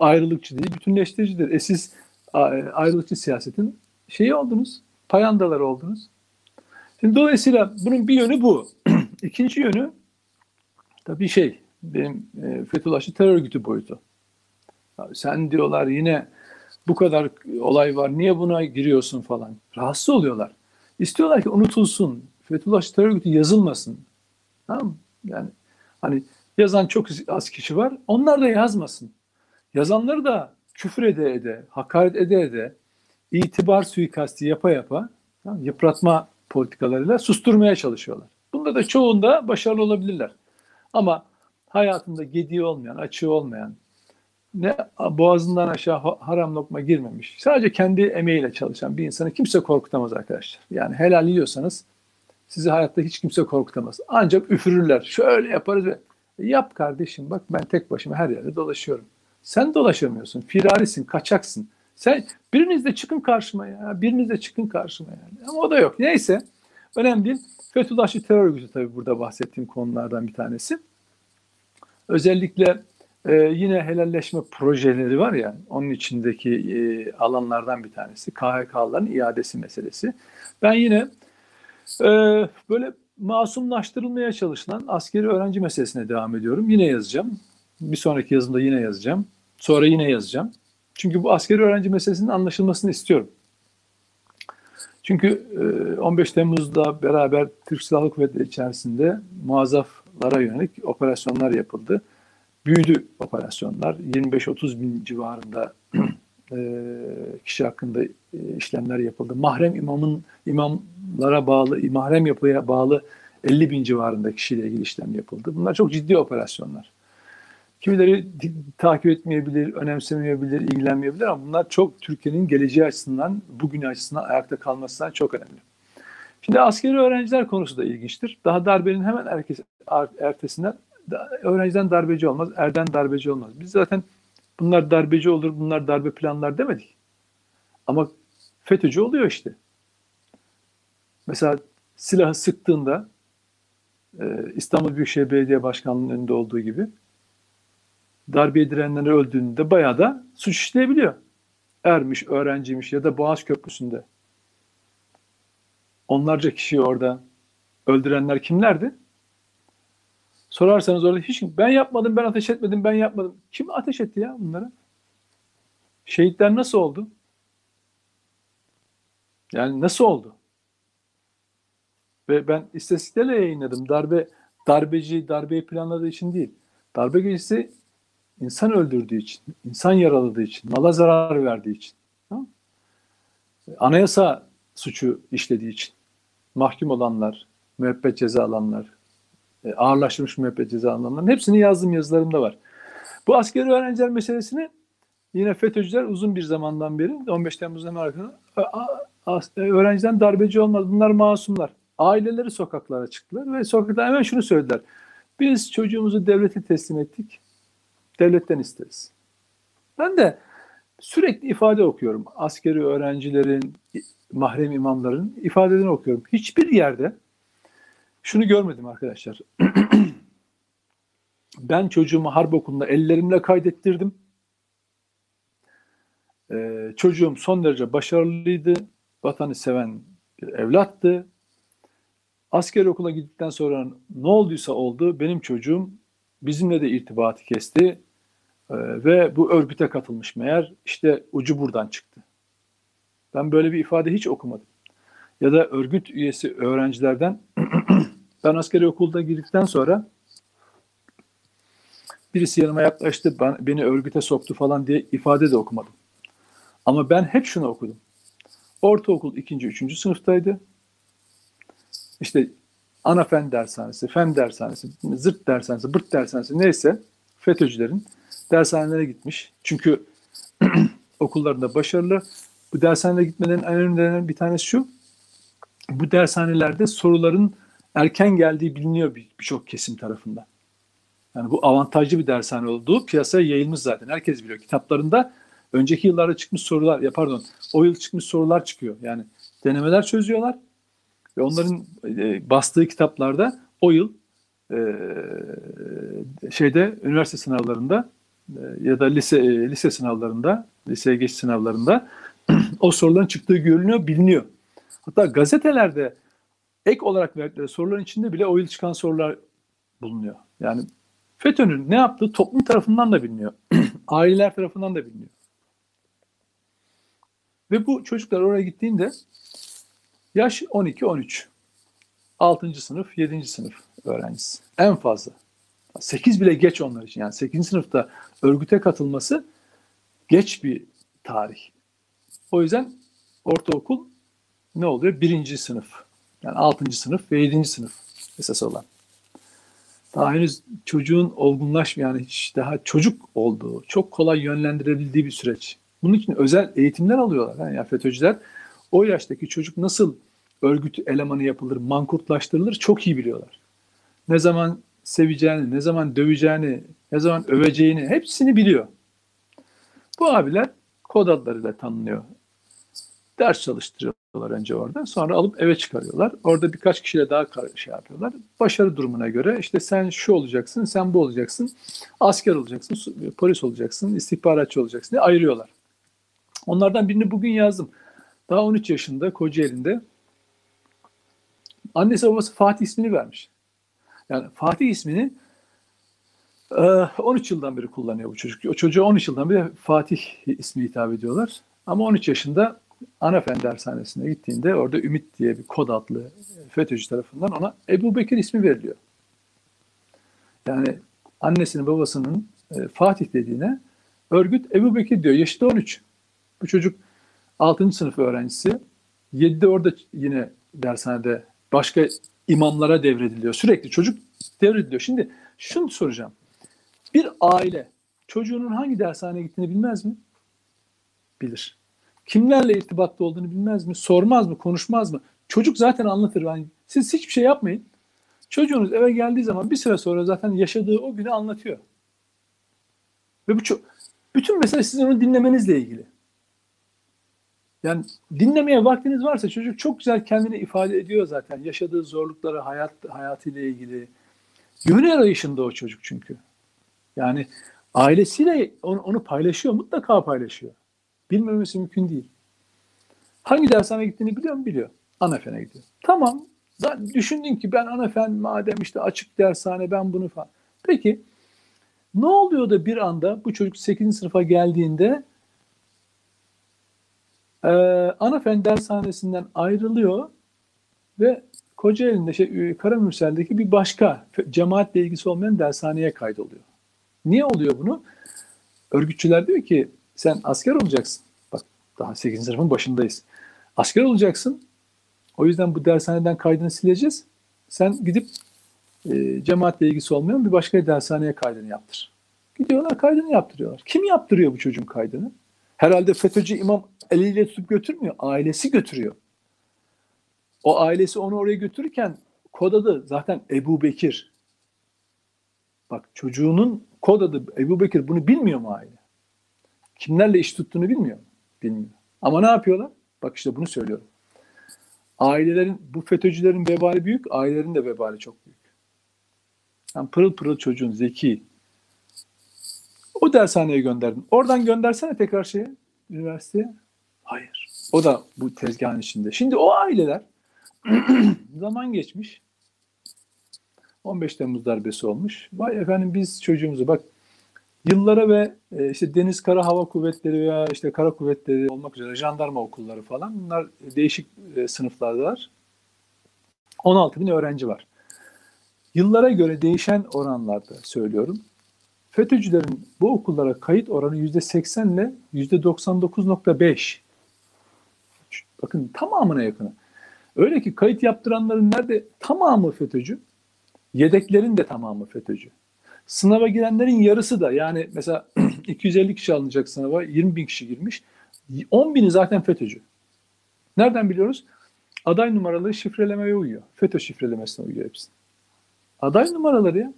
Ayrılıkçı değil, bütünleştiricidir. E siz ayrılıkçı siyasetin şeyi oldunuz, payandalar oldunuz. Şimdi dolayısıyla bunun bir yönü bu. İkinci yönü tabii şey, benim e, Fethullahçı terör örgütü boyutu. Abi sen diyorlar yine bu kadar olay var, niye buna giriyorsun falan. Rahatsız oluyorlar. İstiyorlar ki unutulsun. Fethullahçı terör örgütü yazılmasın. Tamam mı? Yani hani yazan çok az kişi var. Onlar da yazmasın. Yazanları da küfür ede ede, hakaret ede ede, itibar suikasti yapa yapa, yıpratma politikalarıyla susturmaya çalışıyorlar. Bunda da çoğunda başarılı olabilirler. Ama hayatında gediği olmayan, açığı olmayan, ne boğazından aşağı haram lokma girmemiş, sadece kendi emeğiyle çalışan bir insanı kimse korkutamaz arkadaşlar. Yani helal yiyorsanız sizi hayatta hiç kimse korkutamaz. Ancak üfürürler. Şöyle yaparız ve yap kardeşim bak ben tek başıma her yerde dolaşıyorum. Sen dolaşamıyorsun. Firarisin, kaçaksın. Sen biriniz de çıkın karşıma ya. Biriniz de çıkın karşıma yani. Ama o da yok. Neyse. Önemli değil. Fethullahçı terör örgütü tabii burada bahsettiğim konulardan bir tanesi. Özellikle e, yine helalleşme projeleri var ya, onun içindeki e, alanlardan bir tanesi. KHK'ların iadesi meselesi. Ben yine e, böyle masumlaştırılmaya çalışılan askeri öğrenci meselesine devam ediyorum. Yine yazacağım. Bir sonraki yazımda yine yazacağım. Sonra yine yazacağım. Çünkü bu askeri öğrenci meselesinin anlaşılmasını istiyorum. Çünkü 15 Temmuz'da beraber Türk Silahlı Kuvvetleri içerisinde muazzaflara yönelik operasyonlar yapıldı. Büyüdü operasyonlar. 25-30 bin civarında kişi hakkında işlemler yapıldı. Mahrem imamın imamlara bağlı, mahrem yapıya bağlı 50 bin civarında kişiyle ilgili işlem yapıldı. Bunlar çok ciddi operasyonlar. Kimileri takip etmeyebilir, önemsemeyebilir, ilgilenmeyebilir ama bunlar çok Türkiye'nin geleceği açısından, bugün açısından ayakta kalmasından çok önemli. Şimdi askeri öğrenciler konusu da ilginçtir. Daha darbenin hemen ertesinden öğrenciden darbeci olmaz, erden darbeci olmaz. Biz zaten bunlar darbeci olur, bunlar darbe planlar demedik. Ama FETÖ'cü oluyor işte. Mesela silahı sıktığında İstanbul Büyükşehir Belediye Başkanlığı'nın önünde olduğu gibi darbe edilenleri öldüğünde bayağı da suç işleyebiliyor. Ermiş, öğrenciymiş ya da Boğaz Köprüsü'nde. Onlarca kişiyi orada öldürenler kimlerdi? Sorarsanız orada hiç ben yapmadım, ben ateş etmedim, ben yapmadım. Kim ateş etti ya bunlara? Şehitler nasıl oldu? Yani nasıl oldu? Ve ben istatistiklerle yayınladım. Darbe darbeci darbeyi planladığı için değil. Darbe gecesi insan öldürdüğü için, insan yaraladığı için, mala zarar verdiği için, anayasa suçu işlediği için mahkum olanlar, müebbet ceza alanlar, e, ağırlaştırmış müebbet ceza alanların hepsini yazdığım yazılarımda var. Bu askeri öğrenciler meselesini yine FETÖ'cüler uzun bir zamandan beri 15 Temmuz'dan arkasında öğrenciden darbeci olmaz. Bunlar masumlar. Aileleri sokaklara çıktılar ve sokakta hemen şunu söylediler. Biz çocuğumuzu devlete teslim ettik devletten isteriz. Ben de sürekli ifade okuyorum. Askeri öğrencilerin, mahrem imamların ifadelerini okuyorum. Hiçbir yerde şunu görmedim arkadaşlar. ben çocuğumu harp okulunda ellerimle kaydettirdim. Ee, çocuğum son derece başarılıydı. Vatanı seven bir evlattı. Asker okula gittikten sonra ne olduysa oldu. Benim çocuğum bizimle de irtibatı kesti. Ee, ve bu örgüte katılmış meğer işte ucu buradan çıktı. Ben böyle bir ifade hiç okumadım. Ya da örgüt üyesi öğrencilerden ben askeri okulda girdikten sonra birisi yanıma yaklaştı, ben, beni örgüte soktu falan diye ifade de okumadım. Ama ben hep şunu okudum. Ortaokul ikinci, üçüncü sınıftaydı. İşte ana fen dershanesi, fen dershanesi, zırt dershanesi, bırt dershanesi neyse FETÖ'cülerin dershanelere gitmiş. Çünkü okullarında başarılı. Bu dershanelere gitmelerin en önemlilerinden bir tanesi şu. Bu dershanelerde soruların erken geldiği biliniyor birçok kesim tarafından. Yani bu avantajlı bir dershane olduğu piyasaya yayılmış zaten. Herkes biliyor. Kitaplarında önceki yıllarda çıkmış sorular, ya pardon, o yıl çıkmış sorular çıkıyor. Yani denemeler çözüyorlar ve onların e, bastığı kitaplarda o yıl e, şeyde üniversite sınavlarında ya da lise e, lise sınavlarında, liseye geç sınavlarında o soruların çıktığı görülüyor, biliniyor. Hatta gazetelerde ek olarak verdikleri soruların içinde bile o yıl çıkan sorular bulunuyor. Yani FETÖ'nün ne yaptığı toplum tarafından da biliniyor. Aileler tarafından da biliniyor. Ve bu çocuklar oraya gittiğinde yaş 12-13. 6. sınıf, 7. sınıf öğrencisi. En fazla. 8 bile geç onlar için. Yani 8. sınıfta örgüte katılması geç bir tarih. O yüzden ortaokul ne oluyor? Birinci sınıf. Yani 6. sınıf ve 7. sınıf esas olan. Daha henüz çocuğun olgunlaş yani hiç daha çocuk olduğu, çok kolay yönlendirebildiği bir süreç. Bunun için özel eğitimler alıyorlar. Yani FETÖ'cüler o yaştaki çocuk nasıl örgüt elemanı yapılır, mankurtlaştırılır çok iyi biliyorlar. Ne zaman seveceğini, ne zaman döveceğini, ne zaman öveceğini hepsini biliyor. Bu abiler kod adlarıyla tanınıyor. Ders çalıştırıyorlar önce orada. Sonra alıp eve çıkarıyorlar. Orada birkaç kişiyle daha şey yapıyorlar. Başarı durumuna göre işte sen şu olacaksın, sen bu olacaksın. Asker olacaksın, polis olacaksın, istihbaratçı olacaksın diye ayırıyorlar. Onlardan birini bugün yazdım. Daha 13 yaşında Kocaeli'nde annesi babası Fatih ismini vermiş. Yani Fatih ismini 13 yıldan beri kullanıyor bu çocuk. O çocuğa 13 yıldan beri Fatih ismi hitap ediyorlar. Ama 13 yaşında Anafen dershanesine gittiğinde orada Ümit diye bir kod adlı FETÖ'cü tarafından ona Ebu Bekir ismi veriliyor. Yani annesinin babasının Fatih dediğine örgüt Ebu Bekir diyor. Yaşı da 13. Bu çocuk 6. sınıf öğrencisi. 7'de orada yine dershanede başka imamlara devrediliyor. Sürekli çocuk devrediliyor. Şimdi şunu soracağım. Bir aile çocuğunun hangi dershaneye gittiğini bilmez mi? Bilir. Kimlerle irtibatta olduğunu bilmez mi? Sormaz mı? Konuşmaz mı? Çocuk zaten anlatır. Yani siz hiçbir şey yapmayın. Çocuğunuz eve geldiği zaman bir süre sonra zaten yaşadığı o günü anlatıyor. Ve bu çok, bütün mesele sizin onu dinlemenizle ilgili. Yani dinlemeye vaktiniz varsa çocuk çok güzel kendini ifade ediyor zaten. Yaşadığı zorlukları, hayat hayatıyla ilgili. Yön arayışında o çocuk çünkü. Yani ailesiyle onu, onu paylaşıyor, mutlaka paylaşıyor. Bilmemesi mümkün değil. Hangi dershaneye gittiğini biliyor mu? Biliyor. Anafen'e gidiyor. Tamam. Zaten düşündün ki ben Anafen madem işte açık dershane ben bunu falan. Peki ne oluyor da bir anda bu çocuk 8. sınıfa geldiğinde e, Anafen dershanesinden ayrılıyor ve Kocaeli'nde şey, Karamürsel'deki bir başka cemaatle ilgisi olmayan dershaneye kaydoluyor. Niye oluyor bunu? Örgütçüler diyor ki sen asker olacaksın. Bak daha 8. sınıfın başındayız. Asker olacaksın. O yüzden bu dershaneden kaydını sileceğiz. Sen gidip e, cemaatle ilgisi olmayan bir başka dershaneye kaydını yaptır. Gidiyorlar kaydını yaptırıyorlar. Kim yaptırıyor bu çocuğun kaydını? Herhalde FETÖ'cü imam eliyle tutup götürmüyor. Ailesi götürüyor. O ailesi onu oraya götürürken kod adı zaten Ebu Bekir. Bak çocuğunun kod adı Ebu Bekir bunu bilmiyor mu aile? Kimlerle iş tuttuğunu bilmiyor mu? Bilmiyor. Ama ne yapıyorlar? Bak işte bunu söylüyorum. Ailelerin, bu FETÖ'cülerin vebali büyük, ailelerin de vebali çok büyük. Yani pırıl pırıl çocuğun, zeki. O dershaneye gönderdin. Oradan göndersene tekrar şeye, üniversiteye. Hayır. O da bu tezgahın içinde. Şimdi o aileler zaman geçmiş. 15 Temmuz darbesi olmuş. Vay efendim biz çocuğumuzu bak yıllara ve e, işte deniz kara hava kuvvetleri veya işte kara kuvvetleri olmak üzere jandarma okulları falan bunlar değişik e, sınıflardalar. 16 bin öğrenci var. Yıllara göre değişen oranlarda söylüyorum. FETÖ'cülerin bu okullara kayıt oranı %80 ile %99.5. Bakın tamamına yakını. Öyle ki kayıt yaptıranların nerede tamamı FETÖ'cü. Yedeklerin de tamamı FETÖ'cü. Sınava girenlerin yarısı da yani mesela 250 kişi alınacak sınava 20 bin kişi girmiş. 10 bini zaten FETÖ'cü. Nereden biliyoruz? Aday numaraları şifrelemeye uyuyor. FETÖ şifrelemesine uyuyor hepsi. Aday numaraları ya.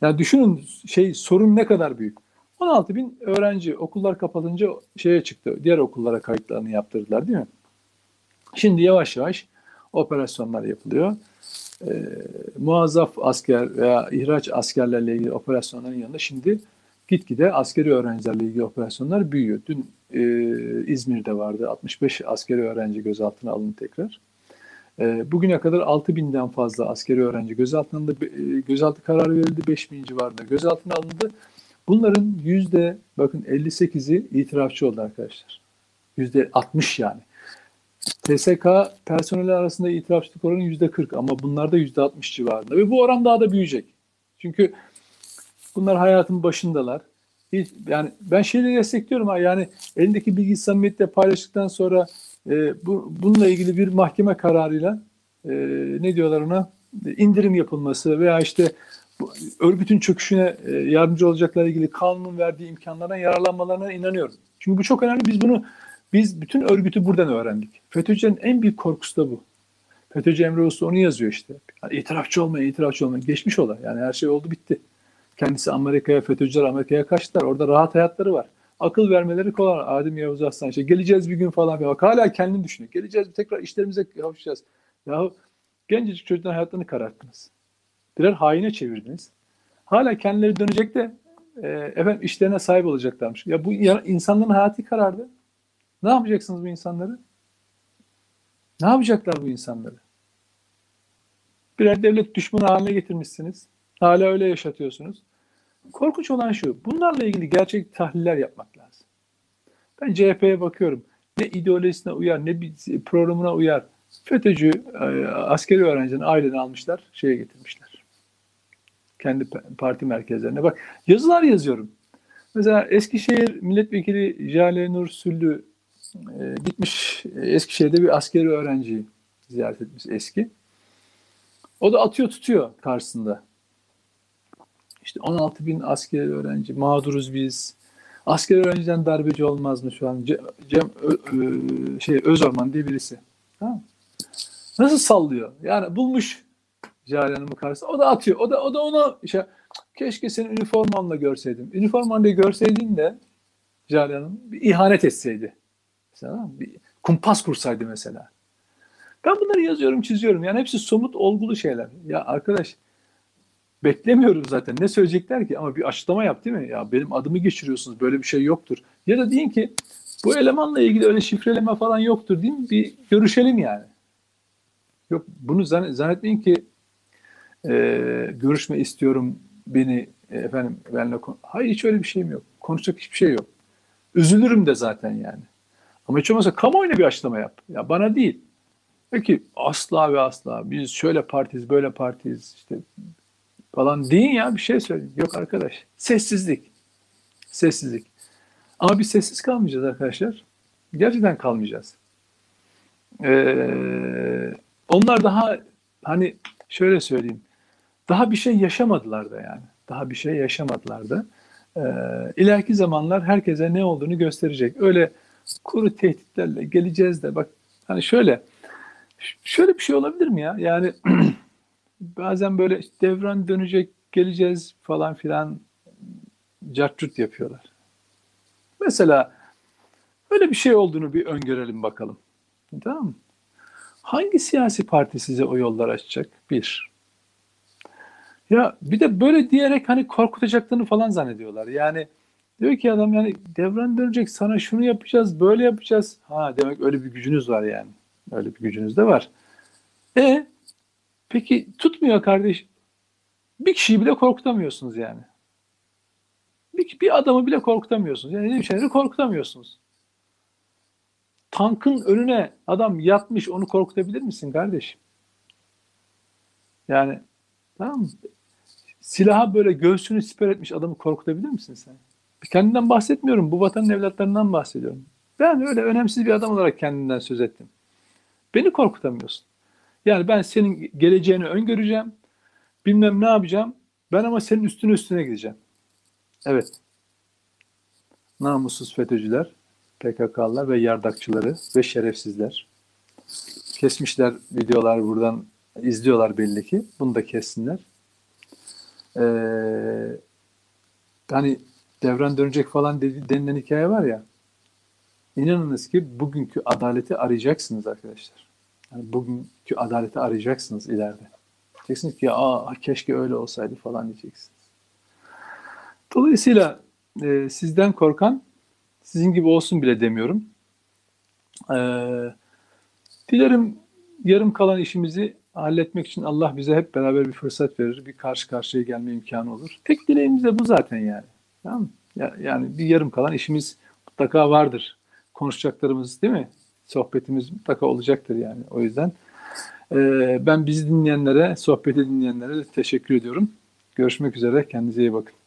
Yani düşünün şey sorun ne kadar büyük. 16 bin öğrenci okullar kapalınca şeye çıktı. Diğer okullara kayıtlarını yaptırdılar değil mi? Şimdi yavaş yavaş operasyonlar yapılıyor. Ee, muazzaf asker veya ihraç askerlerle ilgili operasyonların yanında şimdi gitgide askeri öğrencilerle ilgili operasyonlar büyüyor. Dün e, İzmir'de vardı 65 askeri öğrenci gözaltına alındı tekrar. E, bugüne kadar 6 binden fazla askeri öğrenci gözaltına alındı. E, gözaltı kararı verildi 5 bin civarında gözaltına alındı. Bunların yüzde bakın 58'i itirafçı oldu arkadaşlar. Yüzde 60 yani. TSK personeli arasında itirafçılık oranı yüzde 40 ama bunlar da yüzde 60 civarında ve bu oran daha da büyüyecek. Çünkü bunlar hayatın başındalar. Yani ben şeyleri destekliyorum ha yani elindeki bilgi samimiyetle paylaştıktan sonra e, bu, bununla ilgili bir mahkeme kararıyla e, ne diyorlar ona indirim yapılması veya işte örgütün çöküşüne e, yardımcı olacaklarla ilgili kanunun verdiği imkanlardan yararlanmalarına inanıyorum. Çünkü bu çok önemli. Biz bunu biz bütün örgütü buradan öğrendik. FETÖ'cülerin en büyük korkusu da bu. FETÖ'cü Emre Usta onu yazıyor işte. Yani itirafçı olmayın, itirafçı olmayın. Geçmiş ola. Yani her şey oldu bitti. Kendisi Amerika'ya, FETÖ'cüler Amerika'ya kaçtılar. Orada rahat hayatları var. Akıl vermeleri kolay. Adem Yavuz Aslan işte geleceğiz bir gün falan. Bak hala kendini düşünüyor. Geleceğiz tekrar işlerimize kavuşacağız. Yahu gencecik çocukların hayatlarını kararttınız. Birer haine çevirdiniz. Hala kendileri dönecek de e, efendim işlerine sahip olacaklarmış. Ya bu insanların hayatı karardı. Ne yapacaksınız bu insanları? Ne yapacaklar bu insanları? Birer devlet düşmanı haline getirmişsiniz. Hala öyle yaşatıyorsunuz. Korkunç olan şu. Bunlarla ilgili gerçek tahliller yapmak lazım. Ben CHP'ye bakıyorum. Ne ideolojisine uyar, ne bir programına uyar. FETÖ'cü e, askeri öğrencinin aileni almışlar, şeye getirmişler. Kendi parti merkezlerine. Bak yazılar yazıyorum. Mesela Eskişehir Milletvekili Jale Nur Süllü e, gitmiş Eskişehir'de bir askeri öğrenciyi ziyaret etmiş eski. O da atıyor tutuyor karşısında. İşte 16 bin askeri öğrenci, mağduruz biz. Askeri öğrenciden darbeci olmaz mı şu an? Cem, Cem Ö, Ö, şey Özorman diye birisi. Tamam. Nasıl sallıyor? Yani bulmuş Hanım'ı karşısında. O da atıyor. O da o da onu işte keşke senin üniformanla görseydim. Üniformanla görseydin de Cahil Hanım bir ihanet etseydi. Mesela bir kumpas kursaydı mesela. Ben bunları yazıyorum, çiziyorum. Yani hepsi somut, olgulu şeyler. Ya arkadaş beklemiyorum zaten. Ne söyleyecekler ki? Ama bir açıklama yap değil mi? Ya benim adımı geçiriyorsunuz. Böyle bir şey yoktur. Ya da deyin ki bu elemanla ilgili öyle şifreleme falan yoktur değil mi? Bir görüşelim yani. Yok bunu zannetmeyin ki e, görüşme istiyorum beni e, efendim benimle Hayır hiç öyle bir şeyim yok. Konuşacak hiçbir şey yok. Üzülürüm de zaten yani. Ama hiç olmazsa kamuoyuna bir açıklama yap. Ya bana değil. Peki asla ve asla biz şöyle partiyiz, böyle partiyiz işte falan deyin ya bir şey söyleyin. Yok arkadaş. Sessizlik. Sessizlik. Ama biz sessiz kalmayacağız arkadaşlar. Gerçekten kalmayacağız. Ee, onlar daha hani şöyle söyleyeyim. Daha bir şey yaşamadılar da yani. Daha bir şey yaşamadılar da. İleriki zamanlar herkese ne olduğunu gösterecek. Öyle kuru tehditlerle geleceğiz de bak hani şöyle şöyle bir şey olabilir mi ya? Yani bazen böyle devran dönecek geleceğiz falan filan cartçut yapıyorlar. Mesela böyle bir şey olduğunu bir öngörelim bakalım. Tamam mı? Hangi siyasi parti size o yollar açacak? Bir. Ya bir de böyle diyerek hani korkutacaklarını falan zannediyorlar. Yani diyor ki adam yani devran dönecek sana şunu yapacağız böyle yapacağız. Ha demek öyle bir gücünüz var yani. Öyle bir gücünüz de var. E peki tutmuyor kardeş. Bir kişiyi bile korkutamıyorsunuz yani. Bir, bir adamı bile korkutamıyorsunuz. Yani bir şeyleri korkutamıyorsunuz. Tankın önüne adam yatmış onu korkutabilir misin kardeşim? Yani tamam mı? Silaha böyle göğsünü siper etmiş adamı korkutabilir misin sen? Kendinden bahsetmiyorum. Bu vatanın evlatlarından bahsediyorum. Ben öyle önemsiz bir adam olarak kendimden söz ettim. Beni korkutamıyorsun. Yani ben senin geleceğini öngöreceğim. Bilmem ne yapacağım. Ben ama senin üstüne üstüne gideceğim. Evet. Namussuz FETÖ'cüler, PKK'lılar ve yardakçıları ve şerefsizler. Kesmişler videolar buradan izliyorlar belli ki. Bunu da kessinler. Ee, hani devran dönecek falan denilen hikaye var ya. İnanınız ki bugünkü adaleti arayacaksınız arkadaşlar. Yani bugünkü adaleti arayacaksınız ileride. Diyeceksiniz ki aa keşke öyle olsaydı falan diyeceksiniz. Dolayısıyla e, sizden korkan sizin gibi olsun bile demiyorum. E, dilerim yarım kalan işimizi halletmek için Allah bize hep beraber bir fırsat verir. Bir karşı karşıya gelme imkanı olur. Tek dileğimiz de bu zaten yani. Tamam yani bir yarım kalan işimiz mutlaka vardır. Konuşacaklarımız değil mi? Sohbetimiz mutlaka olacaktır yani. O yüzden e, ben bizi dinleyenlere, sohbeti dinleyenlere teşekkür ediyorum. Görüşmek üzere. Kendinize iyi bakın.